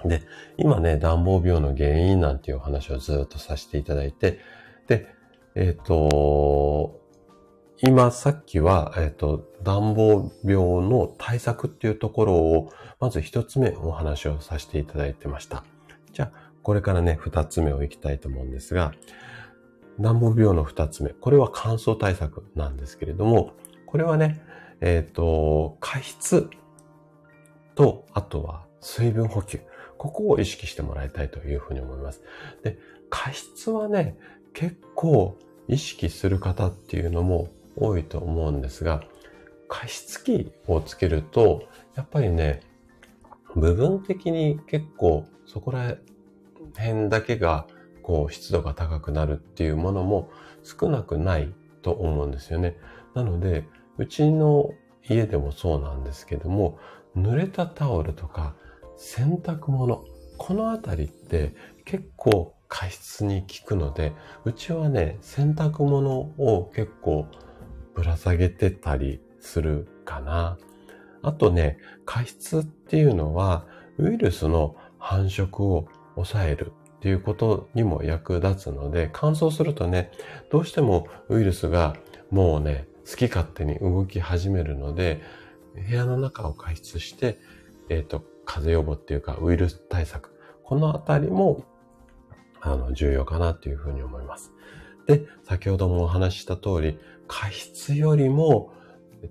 で、今ね、暖房病の原因なんていうお話をずっとさせていただいて、で、えっ、ー、と、今さっきは、えっ、ー、と、暖房病の対策っていうところを、まず一つ目お話をさせていただいてました。じゃあ、これからね、二つ目をいきたいと思うんですが、暖房病の二つ目。これは乾燥対策なんですけれども、これはね、えっ、ー、と、加湿と、あとは水分補給。ここを意識してもらいたいというふうに思います。で、加湿はね、結構意識する方っていうのも多いと思うんですが、加湿器をつけると、やっぱりね、部分的に結構そこら辺だけがこう湿度が高くなるっていうものも少なくないと思うんですよね。なので、うちの家でもそうなんですけども、濡れたタオルとか洗濯物。このあたりって結構加湿に効くので、うちはね、洗濯物を結構ぶら下げてたりするかな。あとね、加湿っていうのはウイルスの繁殖を抑えるっていうことにも役立つので、乾燥するとね、どうしてもウイルスがもうね、好き勝手に動き始めるので、部屋の中を加湿して、え、ー、と、風邪予防っていうかウイルス対策。このあたりも、あの、重要かなというふうに思います。で、先ほどもお話しした通り、加湿よりも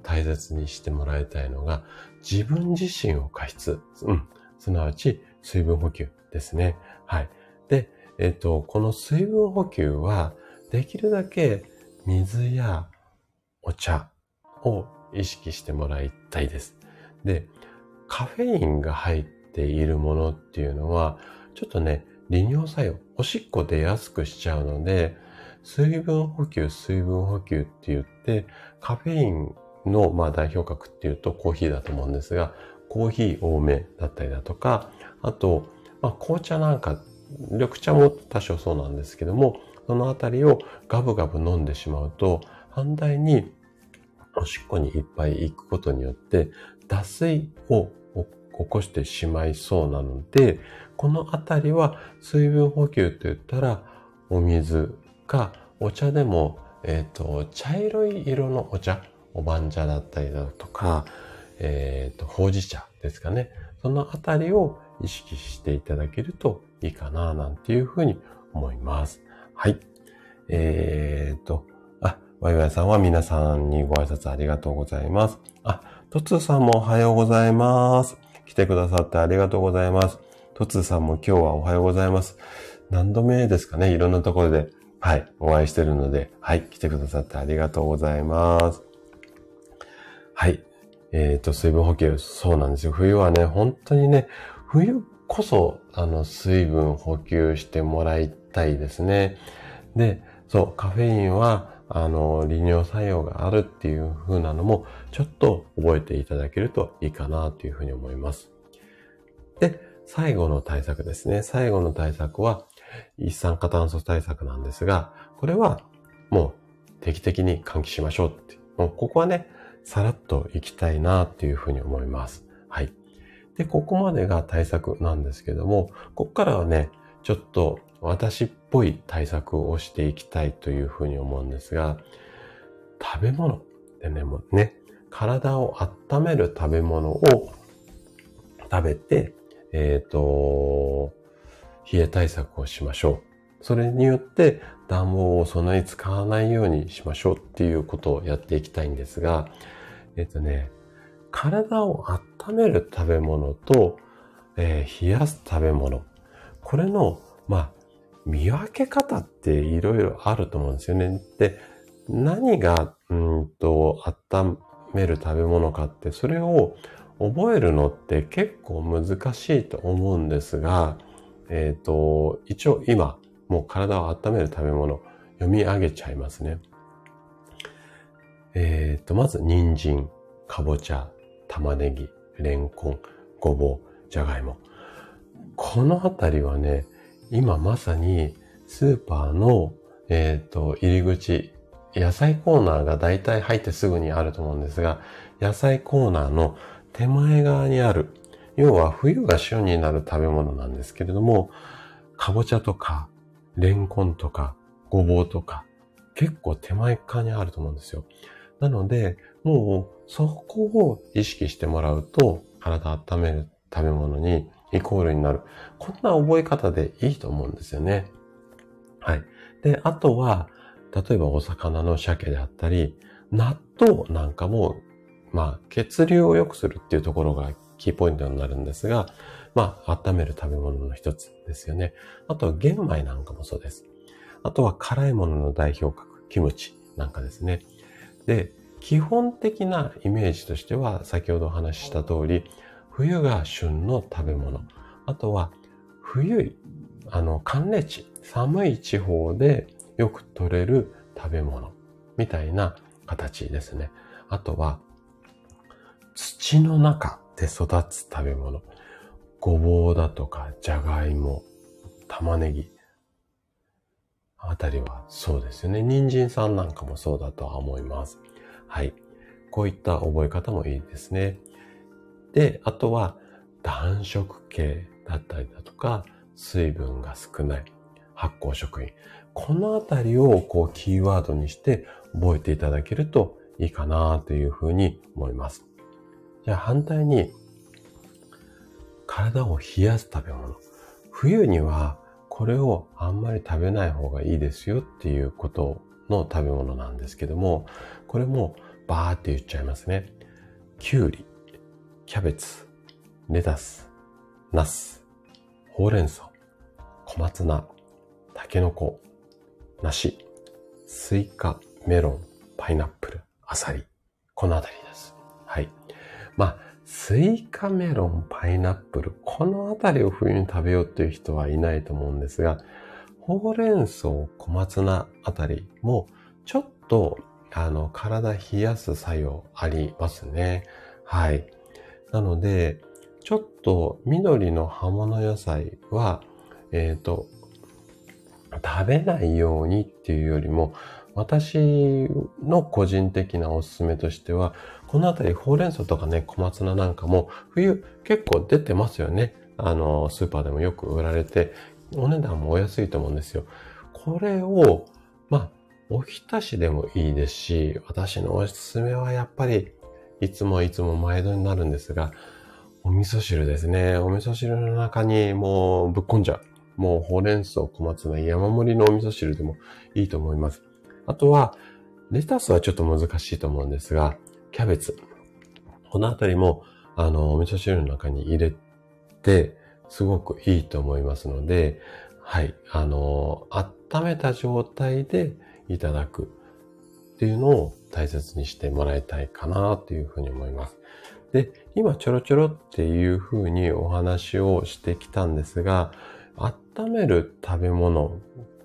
大切にしてもらいたいのが、自分自身を加湿。うん。すなわち、水分補給ですね。はい。で、えっ、と、この水分補給は、できるだけ水やお茶を意識してもらいたいです。で、カフェインが入っているものっていうのは、ちょっとね、利尿作用、おしっこ出やすくしちゃうので、水分補給、水分補給って言って、カフェインの、まあ、代表格っていうとコーヒーだと思うんですが、コーヒー多めだったりだとか、あと、まあ、紅茶なんか、緑茶も多少そうなんですけども、そのあたりをガブガブ飲んでしまうと、反対におしっこにいっぱい行くことによって、脱水を起こしてしまいそうなので、このあたりは水分補給と言ったら、お水かお茶でもえっ、と、茶色い色のお茶、お番茶だったりだとか、えっ、と、ほうじ茶ですかね。そのあたりを意識していただけるといいかな、なんていうふうに思います。はい。えっ、と、あ、ワイワイさんは皆さんにご挨拶ありがとうございます。あ、トツーさんもおはようございます。来てくださってありがとうございます。トツさんも今日はおはようございます。何度目ですかね？いろんなところで、はい、お会いしてるので、はい、来てくださってありがとうございます。はい。えっ、ー、と、水分補給、そうなんですよ。冬はね、本当にね、冬こそ、あの、水分補給してもらいたいですね。で、そう、カフェインは、あの、利尿作用があるっていう風なのも、ちょっと覚えていただけるといいかなというふうに思います。で、最後の対策ですね。最後の対策は、一酸化炭素対策なんですが、これはもう定期的に換気しましょうって。もうここはね、さらっといきたいなっていうふうに思います。はい。で、ここまでが対策なんですけども、ここからはね、ちょっと私っぽい対策をしていきたいというふうに思うんですが、食べ物でね、もうね、体を温める食べ物を食べて、えっ、ー、と、冷え対策をしましょう。それによって暖房をそんなに使わないようにしましょうっていうことをやっていきたいんですが、えっ、ー、とね、体を温める食べ物と、えー、冷やす食べ物。これの、まあ、見分け方っていろいろあると思うんですよね。で、何が、うんと、温める食べ物かって、それを覚えるのって結構難しいと思うんですが、えっ、ー、と、一応今、もう体を温める食べ物、読み上げちゃいますね。えっ、ー、と、まず、人参、かぼちゃ、玉ねぎ、レンコン、ごぼう、じゃがいも。このあたりはね、今まさにスーパーの、えっ、ー、と、入り口、野菜コーナーが大体入ってすぐにあると思うんですが、野菜コーナーの手前側にある、要は冬が旬になる食べ物なんですけれども、かぼちゃとか、レンコンとか、ごぼうとか、結構手前側にあると思うんですよ。なので、もうそこを意識してもらうと、体温める食べ物にイコールになる。こんな覚え方でいいと思うんですよね。はい。で、あとは、例えばお魚の鮭であったり、納豆なんかも、まあ、血流を良くするっていうところがキーポイントになるんですが、まあ、温める食べ物の一つですよね。あとは玄米なんかもそうです。あとは辛いものの代表格、キムチなんかですね。で、基本的なイメージとしては、先ほどお話しした通り、冬が旬の食べ物。あとは、冬、あの、寒冷地、寒い地方でよく取れる食べ物みたいな形ですね。あとは、土の中で育つ食べ物。ごぼうだとか、じゃがいも、玉ねぎ。あたりはそうですよね。人参さんなんかもそうだとは思います。はい。こういった覚え方もいいですね。で、あとは暖色系だったりだとか、水分が少ない発酵食品。このあたりをこうキーワードにして覚えていただけるといいかなというふうに思います。じゃあ反対に体を冷やす食べ物。冬にはこれをあんまり食べない方がいいですよっていうことの食べ物なんですけども、これもバーって言っちゃいますね。きゅうり、キャベツ、レタス、ナス、ほうれん草、小松菜、タケノコ、梨、スイカ、メロン、パイナップル、アサリ。このあたりです。はい。まあ、スイカ、メロン、パイナップル、このあたりを冬に食べようっていう人はいないと思うんですが、ほうれん草、小松菜あたりも、ちょっと、あの、体冷やす作用ありますね。はい。なので、ちょっと緑の葉物野菜は、えっ、ー、と、食べないようにっていうよりも、私の個人的なおすすめとしては、このあたりほうれん草とかね、小松菜なんかも冬結構出てますよね。あの、スーパーでもよく売られて、お値段もお安いと思うんですよ。これを、まあ、おひたしでもいいですし、私のおすすめはやっぱり、いつもいつも毎度になるんですが、お味噌汁ですね。お味噌汁の中にもうぶっこんじゃう。もうほうれん草、小松菜、山盛りのお味噌汁でもいいと思います。あとは、レタスはちょっと難しいと思うんですが、キャベツ。このあたりも、あの、お味噌汁の中に入れて、すごくいいと思いますので、はい、あの、温めた状態でいただくっていうのを大切にしてもらいたいかなというふうに思います。で、今ちょろちょろっていうふうにお話をしてきたんですが、温める食べ物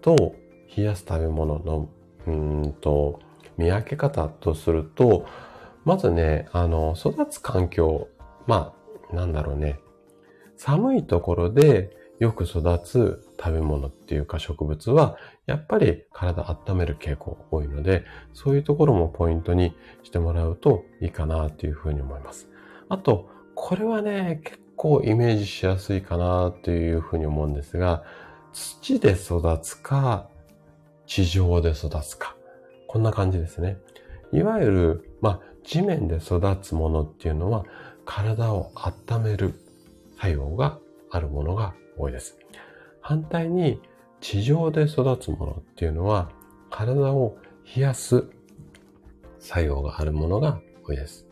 と冷やす食べ物の、うんと、見分け方とすると、まずね、あの、育つ環境、まあ、なんだろうね。寒いところでよく育つ食べ物っていうか植物は、やっぱり体温める傾向多いので、そういうところもポイントにしてもらうといいかなというふうに思います。あと、これはね、結構イメージしやすいかなというふうに思うんですが、土で育つか、地上で育つか。こんな感じですね。いわゆる、まあ、地面で育つものっていうのは、体を温める作用があるものが多いです。反対に、地上で育つものっていうのは、体を冷やす作用があるものが多いです。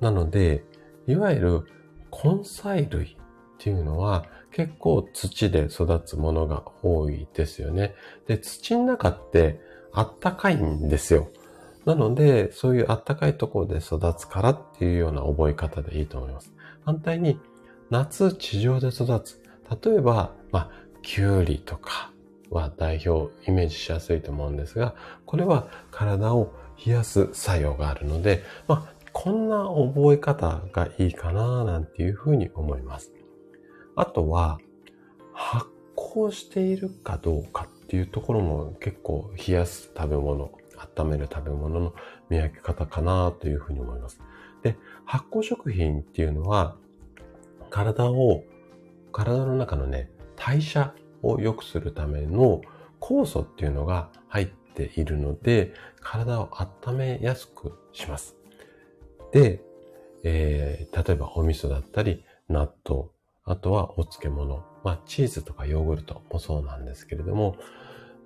なので、いわゆる根菜類っていうのは結構土で育つものが多いですよね。で、土の中ってあったかいんですよ。なので、そういうあったかいところで育つからっていうような覚え方でいいと思います。反対に、夏地上で育つ。例えば、まあ、きゅうりとかは代表、イメージしやすいと思うんですが、これは体を冷やす作用があるので、まあ、こんな覚え方がいいかななんていうふうに思います。あとは、発酵しているかどうかっていうところも結構冷やす食べ物、温める食べ物の見分け方かなというふうに思います。で、発酵食品っていうのは、体を、体の中のね、代謝を良くするための酵素っていうのが入っているので、体を温めやすくします。で、えー、例えばお味噌だったり、納豆、あとはお漬物、まあチーズとかヨーグルトもそうなんですけれども、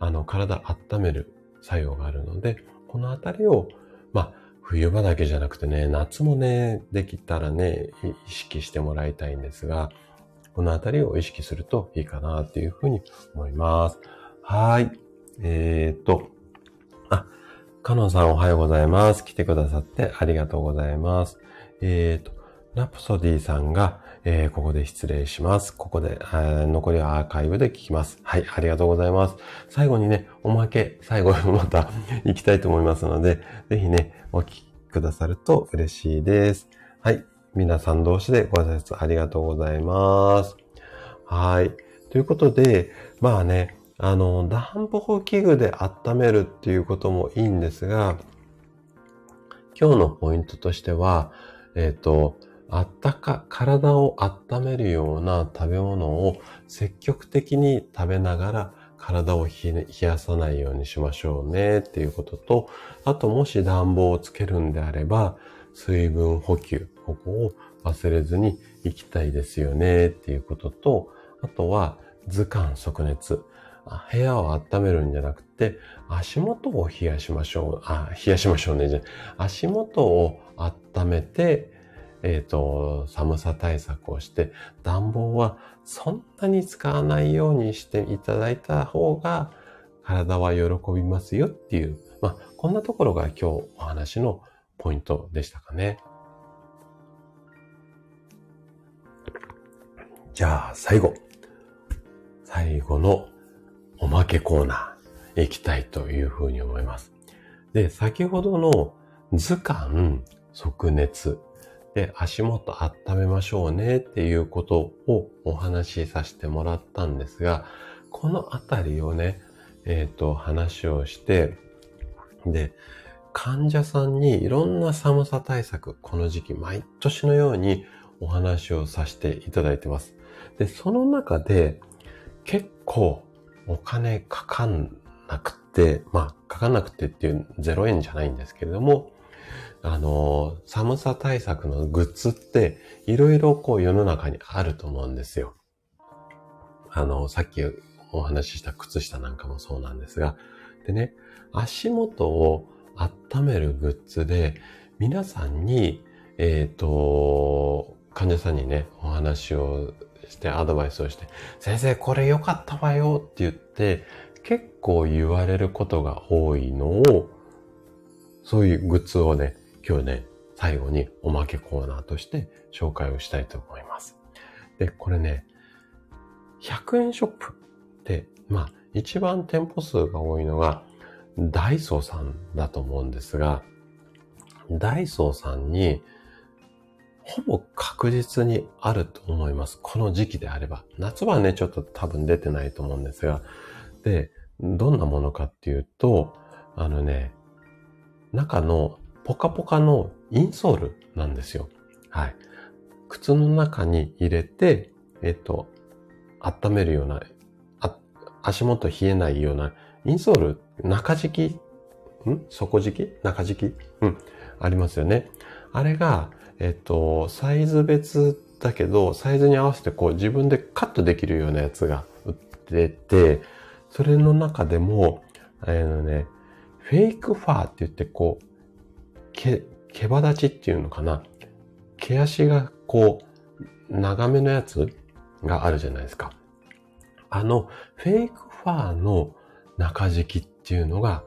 あの、体温める作用があるので、このあたりを、まあ、冬場だけじゃなくてね、夏もね、できたらね、意識してもらいたいんですが、このあたりを意識するといいかなっていうふうに思います。はい。えー、っと、あ、カノンさんおはようございます。来てくださってありがとうございます。えー、っと、ラプソディさんが、えー、ここで失礼します。ここで、残りはアーカイブで聞きます。はい、ありがとうございます。最後にね、おまけ、最後また 行きたいと思いますので、ぜひね、お聞きくださると嬉しいです。はい、皆さん同士でご挨拶ありがとうございます。はい。ということで、まあね、あの、暖房器具で温めるっていうこともいいんですが、今日のポイントとしては、えっ、ー、と、あったか、体を温めるような食べ物を積極的に食べながら体を冷やさないようにしましょうねっていうことと、あともし暖房をつけるんであれば、水分補給、ここを忘れずに行きたいですよねっていうことと、あとは図鑑即熱。部屋を温めるんじゃなくて、足元を冷やしましょう。あ、冷やしましょうね。じゃ足元を温めて、えっ、ー、と、寒さ対策をして、暖房はそんなに使わないようにしていただいた方が、体は喜びますよっていう、まあ、こんなところが今日お話のポイントでしたかね。じゃあ、最後。最後のおまけコーナー行きたいというふうに思います。で、先ほどの図鑑、即熱、で、足元温めましょうねっていうことをお話しさせてもらったんですが、このあたりをね、えっ、ー、と、話をして、で、患者さんにいろんな寒さ対策、この時期毎年のようにお話をさせていただいてます。で、その中で結構お金かかんなくて、まあ、書かんなくてっていう0円じゃないんですけれども、あの、寒さ対策のグッズっていろいろこう世の中にあると思うんですよ。あの、さっきお話しした靴下なんかもそうなんですが、でね、足元を温めるグッズで、皆さんに、えっ、ー、と、患者さんにね、お話をしてアドバイスをして、先生これ良かったわよって言って、結構言われることが多いのを、そういうグッズをね、今日ね、最後におまけコーナーとして紹介をしたいと思います。で、これね、100円ショップって、まあ、一番店舗数が多いのが、ダイソーさんだと思うんですが、ダイソーさんに、ほぼ確実にあると思います。この時期であれば。夏はね、ちょっと多分出てないと思うんですが。で、どんなものかっていうと、あのね、中のポカポカのインソールなんですよ。はい。靴の中に入れて、えっと、温めるような、足元冷えないような、インソール、中敷き、ん？底敷き？中敷き？うん。ありますよね。あれが、えっと、サイズ別だけど、サイズに合わせてこう自分でカットできるようなやつが売ってて、それの中でも、あのね、フェイクファーって言ってこう、毛、毛羽立ちっていうのかな。毛足がこう、長めのやつがあるじゃないですか。あの、フェイクファーの中敷きっていうのが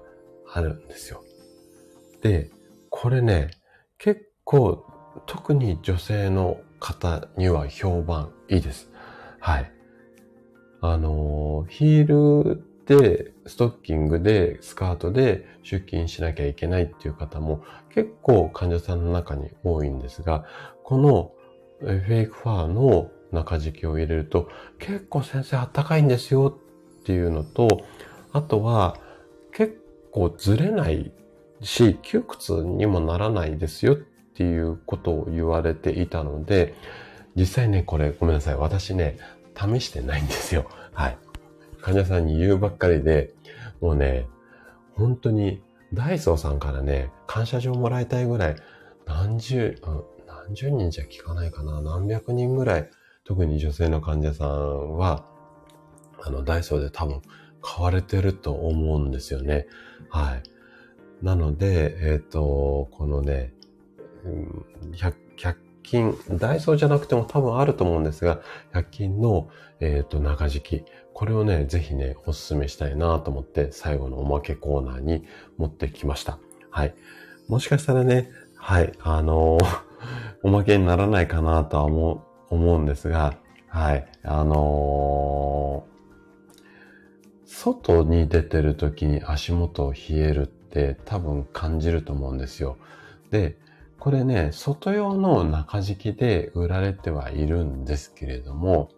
あるんですよ。で、これね、結構特に女性の方には評判いいです。はい。あの、ヒールで、ストッキングで、スカートで出勤しなきゃいけないっていう方も結構患者さんの中に多いんですが、このフェイクファーの中敷きを入れると結構先生あったかいんですよっていうのと、あとは結構ずれないし、窮屈にもならないですよっていうことを言われていたので、実際ね、これごめんなさい。私ね、試してないんですよ。はい。患者さんに言うばっかりで、もうね、本当にダイソーさんからね、感謝状もらいたいぐらい、何十、何十人じゃ聞かないかな、何百人ぐらい、特に女性の患者さんは、あの、ダイソーで多分買われてると思うんですよね。はい。なので、えっ、ー、と、このね、100, 100均、ダイソーじゃなくても多分あると思うんですが、100均の、えっ、ー、と、中敷き。これをね、ぜひね、お勧めしたいなと思って、最後のおまけコーナーに持ってきました。はい。もしかしたらね、はい、あのー、おまけにならないかなとは思う、思うんですが、はい、あのー、外に出てる時に足元を冷えるって多分感じると思うんですよ。で、これね、外用の中敷きで売られてはいるんですけれども、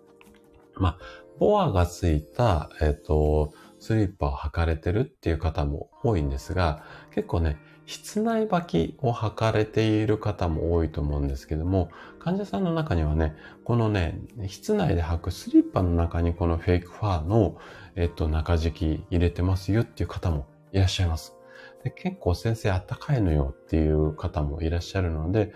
まあ、ボアがついた、えっ、ー、と、スリッパを履かれてるっていう方も多いんですが、結構ね、室内履きを履かれている方も多いと思うんですけども、患者さんの中にはね、このね、室内で履くスリッパの中にこのフェイクファーの、えっと、中敷き入れてますよっていう方もいらっしゃいます。で結構先生あったかいのよっていう方もいらっしゃるので、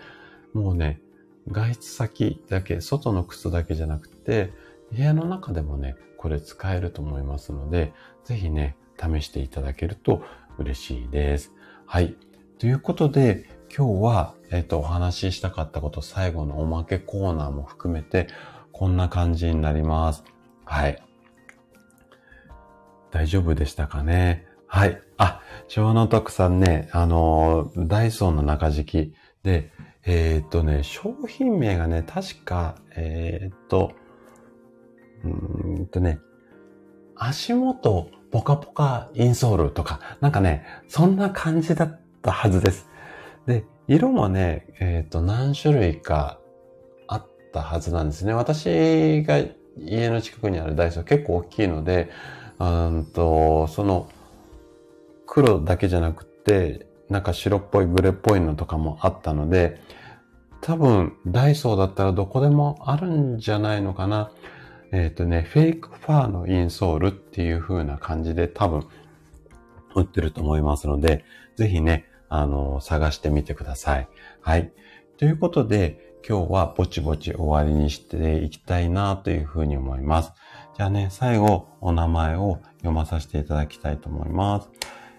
もうね、外出先だけ、外の靴だけじゃなくて、部屋の中でもね、これ使えると思いますので、ぜひね、試していただけると嬉しいです。はい。ということで、今日は、えっ、と、お話ししたかったこと、最後のおまけコーナーも含めて、こんな感じになります。はい。大丈夫でしたかね？はい。あ、昭和徳さんね、あの、ダイソーの中敷きで、えー、っとね、商品名がね、確か、えー、っと、うんとね、足元ポカポカインソールとか、なんかね、そんな感じだったはずです。で、色もね、えっ、と、何種類かあったはずなんですね。私が家の近くにあるダイソー結構大きいので、うんと、その、黒だけじゃなくて、なんか白っぽいグレーっぽいのとかもあったので、多分ダイソーだったらどこでもあるんじゃないのかな。えっ、ー、とね、フェイクファーのインソールっていう風な感じで多分売ってると思いますので、ぜひね、あの、探してみてください。はい。ということで、今日はぼちぼち終わりにしていきたいなというふうに思います。じゃあね、最後、お名前を読まさせていただきたいと思います。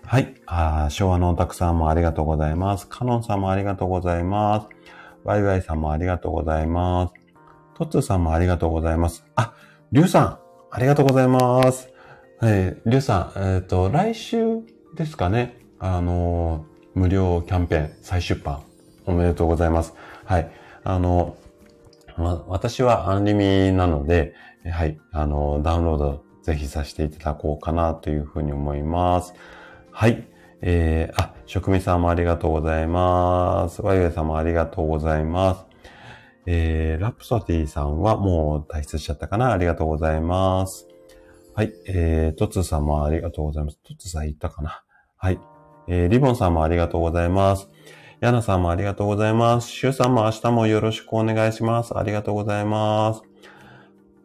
はい。あ昭和のおたくさんもありがとうございます。カノンさんもありがとうございます。ワイワイさんもありがとうございます。トッツーさんもありがとうございます。あ、リュウさん、ありがとうございます。えー、リュウさん、えっ、ー、と、来週ですかね。あのー、無料キャンペーン再出版。おめでとうございます。はい。あの、ま、私はアンリミなので、はい。あの、ダウンロードぜひさせていただこうかなというふうに思います。はい。えー、あ、職味さんもありがとうございます。ワイウェイさんもありがとうございます。えー、ラプソディさんはもう退出しちゃったかな？ありがとうございます。はい。えー、トツさんもありがとうございます。トツさん言ったかな？はい。えー、リボンさんもありがとうございます。ヤナさんもありがとうございます。シュウさんも明日もよろしくお願いします。ありがとうございます。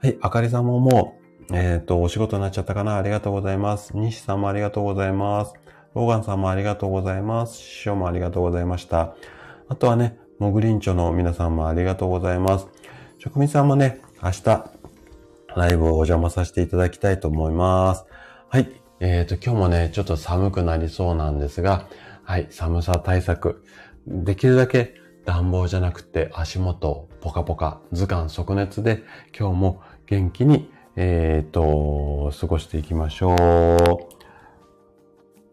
はい。あかりさんももう、えっ、ー、と、お仕事になっちゃったかな？ありがとうございます。西さんもありがとうございます。ローガンさんもありがとうございます。師匠もありがとうございました。あとはね、モグリンチョの皆さんもありがとうございます。職人さんもね、明日、ライブをお邪魔させていただきたいと思います。はい。えっ、ー、と、今日もね、ちょっと寒くなりそうなんですが、はい、寒さ対策。できるだけ暖房じゃなくて足元ポカポカ、図鑑即熱で今日も元気に、えっ、ー、と、過ごしていきましょう。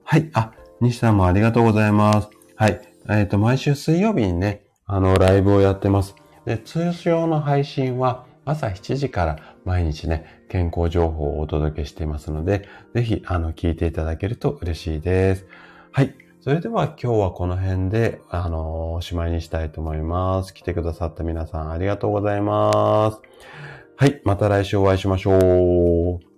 はい。あ、西さんもありがとうございます。はい。えっ、ー、と、毎週水曜日にね、あの、ライブをやってます。で、通常の配信は朝7時から毎日ね、健康情報をお届けしていますので、ぜひ、あの、聞いていただけると嬉しいです。はい。それでは今日はこの辺で、あの、おしまいにしたいと思います。来てくださった皆さんありがとうございます。はい。また来週お会いしましょう。